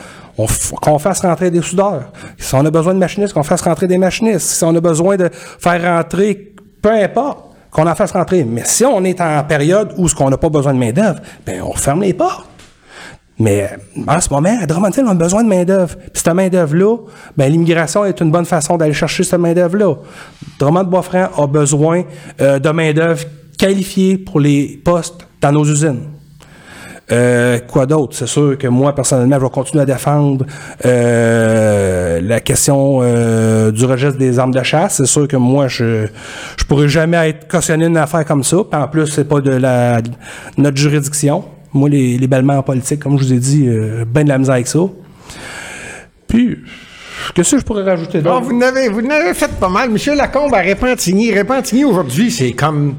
qu'on fasse rentrer des soudeurs. Si on a besoin de machinistes, qu'on fasse rentrer des machinistes. Si on a besoin de faire rentrer, peu importe, qu'on en fasse rentrer. Mais si on est en période où ce qu'on n'a pas besoin de main-d'œuvre, ben on ferme les portes. Mais en ce moment, à Drummondville, on a besoin de main-d'œuvre. Puis cette main-d'œuvre-là, ben, l'immigration est une bonne façon d'aller chercher cette main-d'œuvre-là. Drummond-Boisfranc a besoin euh, de main-d'œuvre qualifiée pour les postes dans nos usines. Euh, quoi d'autre? C'est sûr que moi, personnellement, je vais continuer à défendre euh, la question euh, du registre des armes de chasse. C'est sûr que moi, je je pourrais jamais être cautionné une affaire comme ça. Puis en plus, c'est pas de la de notre juridiction. Moi, les, les bêlements en politique, comme je vous ai dit, ben de la misère avec ça. Puis, qu'est-ce que je pourrais rajouter Bon, d'autre? vous n'avez, vous n'avez fait pas mal. Monsieur Lacombe à Repentigny. Repentigny, aujourd'hui, c'est comme...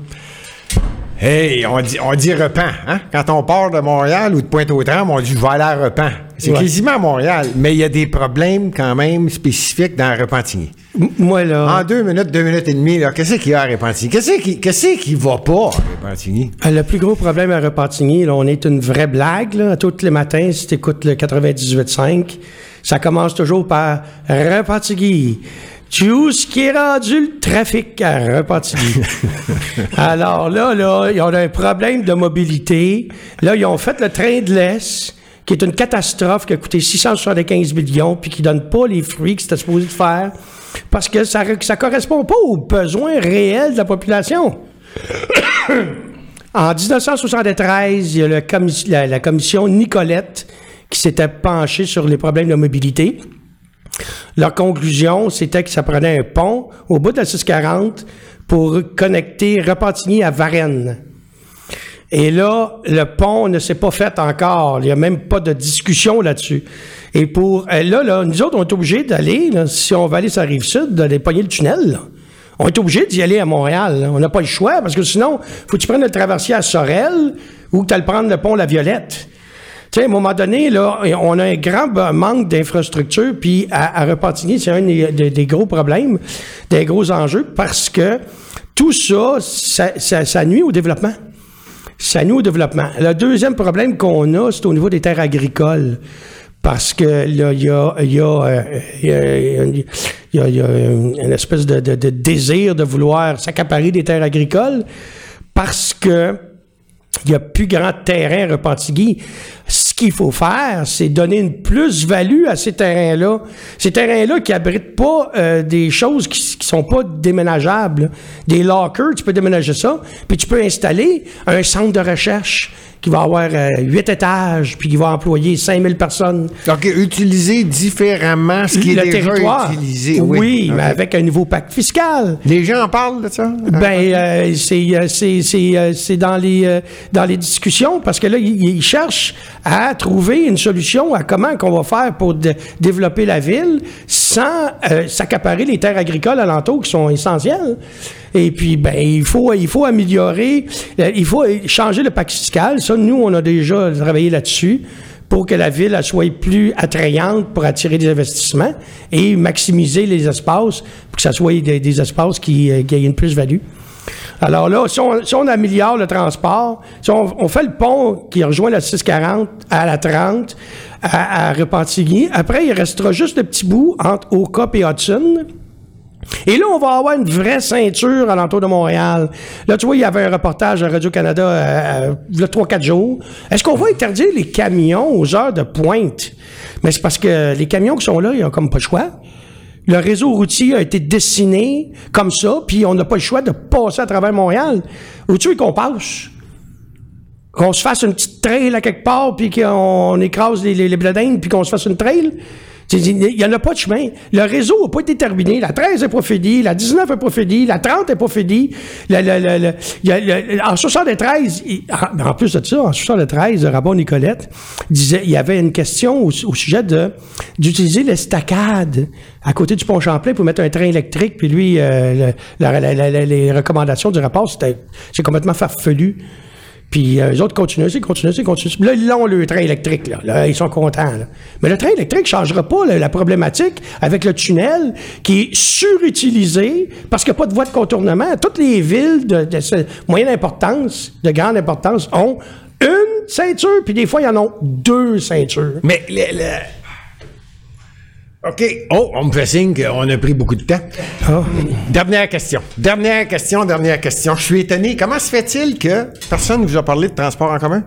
Hey, on dit, on dit Repent, hein? Quand on part de Montréal ou de Pointe-aux-Trembles, on dit « je vais aller à Repent ». C'est Ouais. quasiment à Montréal, mais il y a des problèmes quand même spécifiques dans Repentigny. Moi, là, En deux minutes, deux minutes et demie, là, qu'est-ce qu'il y a à Repentigny? Qu'est-ce qui, qu'est-ce qui va pas à Repentigny? euh, le plus gros problème à Repentigny, là, on est une vraie blague. Là. Tous les matins, si tu écoutes le 98.5, Ça commence toujours par Repentigny. Tu où ce qui est rendu le trafic à Repentigny? Alors là, là, ils ont un problème de mobilité. Là, ils ont fait le train de l'Est, qui est une catastrophe qui a coûté 675 millions, puis qui donne pas les fruits que c'était supposé de faire, parce que ça, ça correspond pas aux besoins réels de la population. en 1973, il y a le commis- la, la commission Nicolette qui s'était penchée sur les problèmes de mobilité. Leur conclusion, c'était que ça prenait un pont au bout de la 640 pour connecter Repentigny à Varennes. Et là, le pont ne s'est pas fait encore. Il n'y a même pas de discussion là-dessus. Et pour euh, là, nous autres, on est obligés d'aller, si on va aller sur la rive sud, d'aller pogner le tunnel. On est obligé d'y aller à Montréal. On n'a pas le choix parce que sinon, faut que tu prennes le traversier à Sorel ou que tu ailles prendre le pont La Violette. Sais, à un moment donné, là, on a un grand manque d'infrastructures, puis à, à c'est un des, gros problèmes, des gros enjeux, parce que tout ça, ça, nuit au développement. Ça nuit au développement. Le deuxième problème qu'on a, c'est au niveau des terres agricoles. Parce que là, il y a, y, une espèce de désir de vouloir s'accaparer des terres agricoles parce que il n'y a plus grand terrain à Repentigny. Ce qu'il faut faire, c'est donner une plus-value à ces terrains-là. Ces terrains-là qui abritent pas euh, des choses qui, qui sont pas déménageables. Des lockers, tu peux déménager ça, puis tu peux installer un centre de recherche qui va avoir euh, huit étages, puis qui va employer 5000 personnes. OK, utiliser différemment ce qui est le déjà territoire. utilisé. Oui, mais avec un nouveau pacte fiscal. Les gens en parlent de ça? Ben, euh, c'est euh, c'est dans les euh, dans les discussions parce que là ils, cherchent à trouver une solution à comment qu'on va faire pour dé- développer la ville sans s'accaparer les terres agricoles alentours qui sont essentielles. Et puis ben il faut il faut améliorer, euh, il faut changer le pacte fiscal. Ça nous on a déjà travaillé là-dessus pour que la ville soit plus attrayante pour attirer des investissements et maximiser les espaces pour que ça soit des, espaces qui, euh, qui aient une plus-value. Alors là, si on, améliore le transport, si on, fait le pont qui rejoint la 640 à la 30, à, à Repentigny, après, il restera juste le petit bout entre Oka et Hudson. Et là, on va avoir une vraie ceinture alentour de Montréal. Là, tu vois, il y avait un reportage à Radio-Canada euh, il y a 3-4 jours. Est-ce qu'on va interdire les camions aux heures de pointe? Mais c'est parce que les camions qui sont là, ils ont comme pas le choix. Le réseau routier a été dessiné comme ça, puis on n'a pas le choix de passer à travers Montréal. Où tu veux qu'on passe? Qu'on se fasse une petite trail à quelque part, puis qu'on écrase les, les, les puis qu'on se fasse une trail? Il n'y en a pas de chemin. Le réseau n'a pas été terminé. La 13 n'est pas finie. La 19 n'est pas finie. La 30 n'est pas finie. En 73, il- en, en plus de ça, en 73, le rabbin Nicolette disait, il y avait une question au, sujet de d'utiliser l'estacade à côté du pont Champlain pour mettre un train électrique. Puis lui, euh, les recommandations du rapport, c'était c'est complètement farfelu. Puis euh, eux autres continuent, ils continuent, ils continuent. Là, ils ont le train électrique, là. Là, ils sont contents. là. Mais le train électrique ne changera pas là, la problématique avec le tunnel qui est surutilisé parce qu'il n'y a pas de voie de contournement. Toutes les villes de, moyenne importance, de grande importance, ont une ceinture, puis des fois, ils en ont deux ceintures. Mais le, le- OK. Oh, on me fait signe qu'on a pris beaucoup de temps. Ah. Dernière question. Dernière question, dernière question. Je suis étonné. Comment se fait-il que personne ne vous a parlé de transport en commun?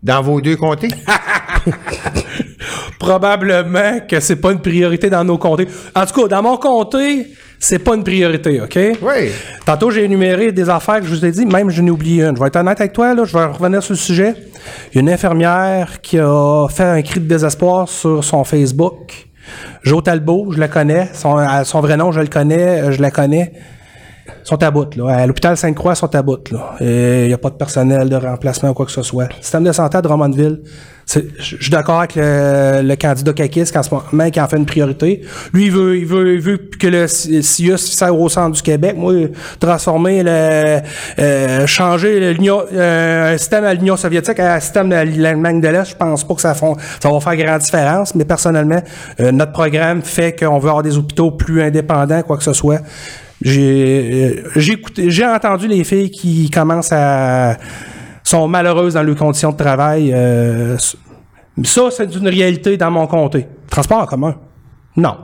Dans vos deux comtés? Probablement que c'est pas une priorité dans nos comtés. En tout cas, dans mon comté, c'est pas une priorité, OK? Oui. Tantôt, j'ai énuméré des affaires que je vous ai dit, même j'en ai oublié une. Je vais être honnête avec toi, là, je vais revenir sur le sujet. Il y a une infirmière qui a fait un cri de désespoir sur son Facebook. Jo Talbot, je la connais. Son, euh, son vrai nom, je le connais, euh, je la connais. Ils sont à bout, là. À l'hôpital Sainte-Croix, ils sont à bout, là. Il n'y a pas de personnel de remplacement ou quoi que ce soit. Système de santé à Drummondville. Je suis d'accord avec le, candidat Kakis qu'en ce moment, qui en fait une priorité. Lui, il veut, il veut, il veut que le CIUS sert au centre du Québec. Moi, transformer le, euh, changer l'Union, euh, un système à l'Union soviétique à un système de l'Allemagne de l'Est, je pense pas que ça, ça va faire grande différence. Mais personnellement, euh, notre programme fait qu'on veut avoir des hôpitaux plus indépendants, quoi que ce soit. J'ai euh, j'ai écouté, j'ai entendu les filles qui commencent à sont malheureuses dans leurs conditions de travail. euh, Ça, c'est une réalité dans mon comté. Transport en commun. Non.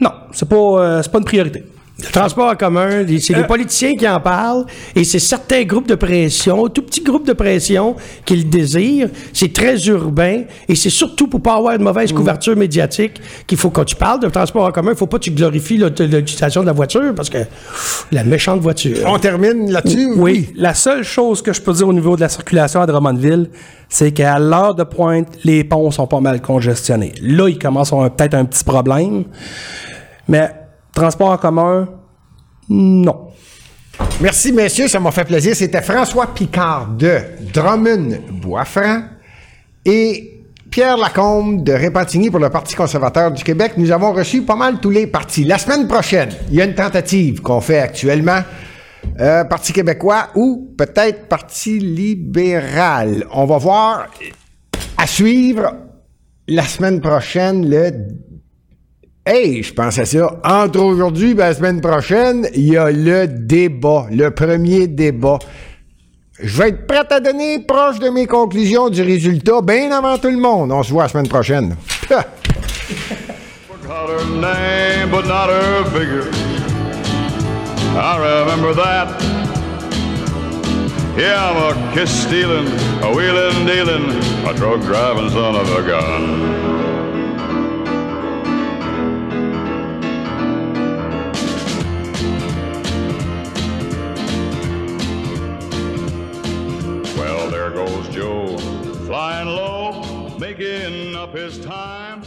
Non, c'est pas, euh, c'est pas une priorité. Le transport en commun, c'est les Euh. politiciens qui en parlent et c'est certains groupes de pression, tout petits groupes de pression qui le désirent. C'est très urbain et c'est surtout pour pas avoir une mauvaise couverture médiatique qu'il faut, quand tu parles de transport en commun, il faut pas que tu glorifies l'utilisation de la voiture parce que pff, la méchante voiture. On termine là-dessus? Oui. La seule chose que je peux dire au niveau de la circulation à Drummondville, c'est qu'à l'heure de pointe, les ponts sont pas mal congestionnés. Là, ils commencent à avoir peut-être un petit problème. Mais transport en commun, non. Merci, messieurs, ça m'a fait plaisir. C'était François Picard de Drummond-Boisfranc et Pierre Lacombe de Répentigny pour le Parti conservateur du Québec. Nous avons reçu pas mal tous les partis. La semaine prochaine, il y a une tentative qu'on fait actuellement. Euh, Parti québécois ou peut-être Parti libéral. On va voir à suivre la semaine prochaine le Hey, je pense à ça. Entre aujourd'hui et la semaine prochaine, il y a le débat, le premier débat. Je vais être prêt à donner proche de mes conclusions du résultat bien avant tout le monde. On se voit la semaine prochaine. Yeah, I'm a kiss stealing, a wheeling dealing, a drug driving son of a gun. Goes Joe, flying low, making up his time.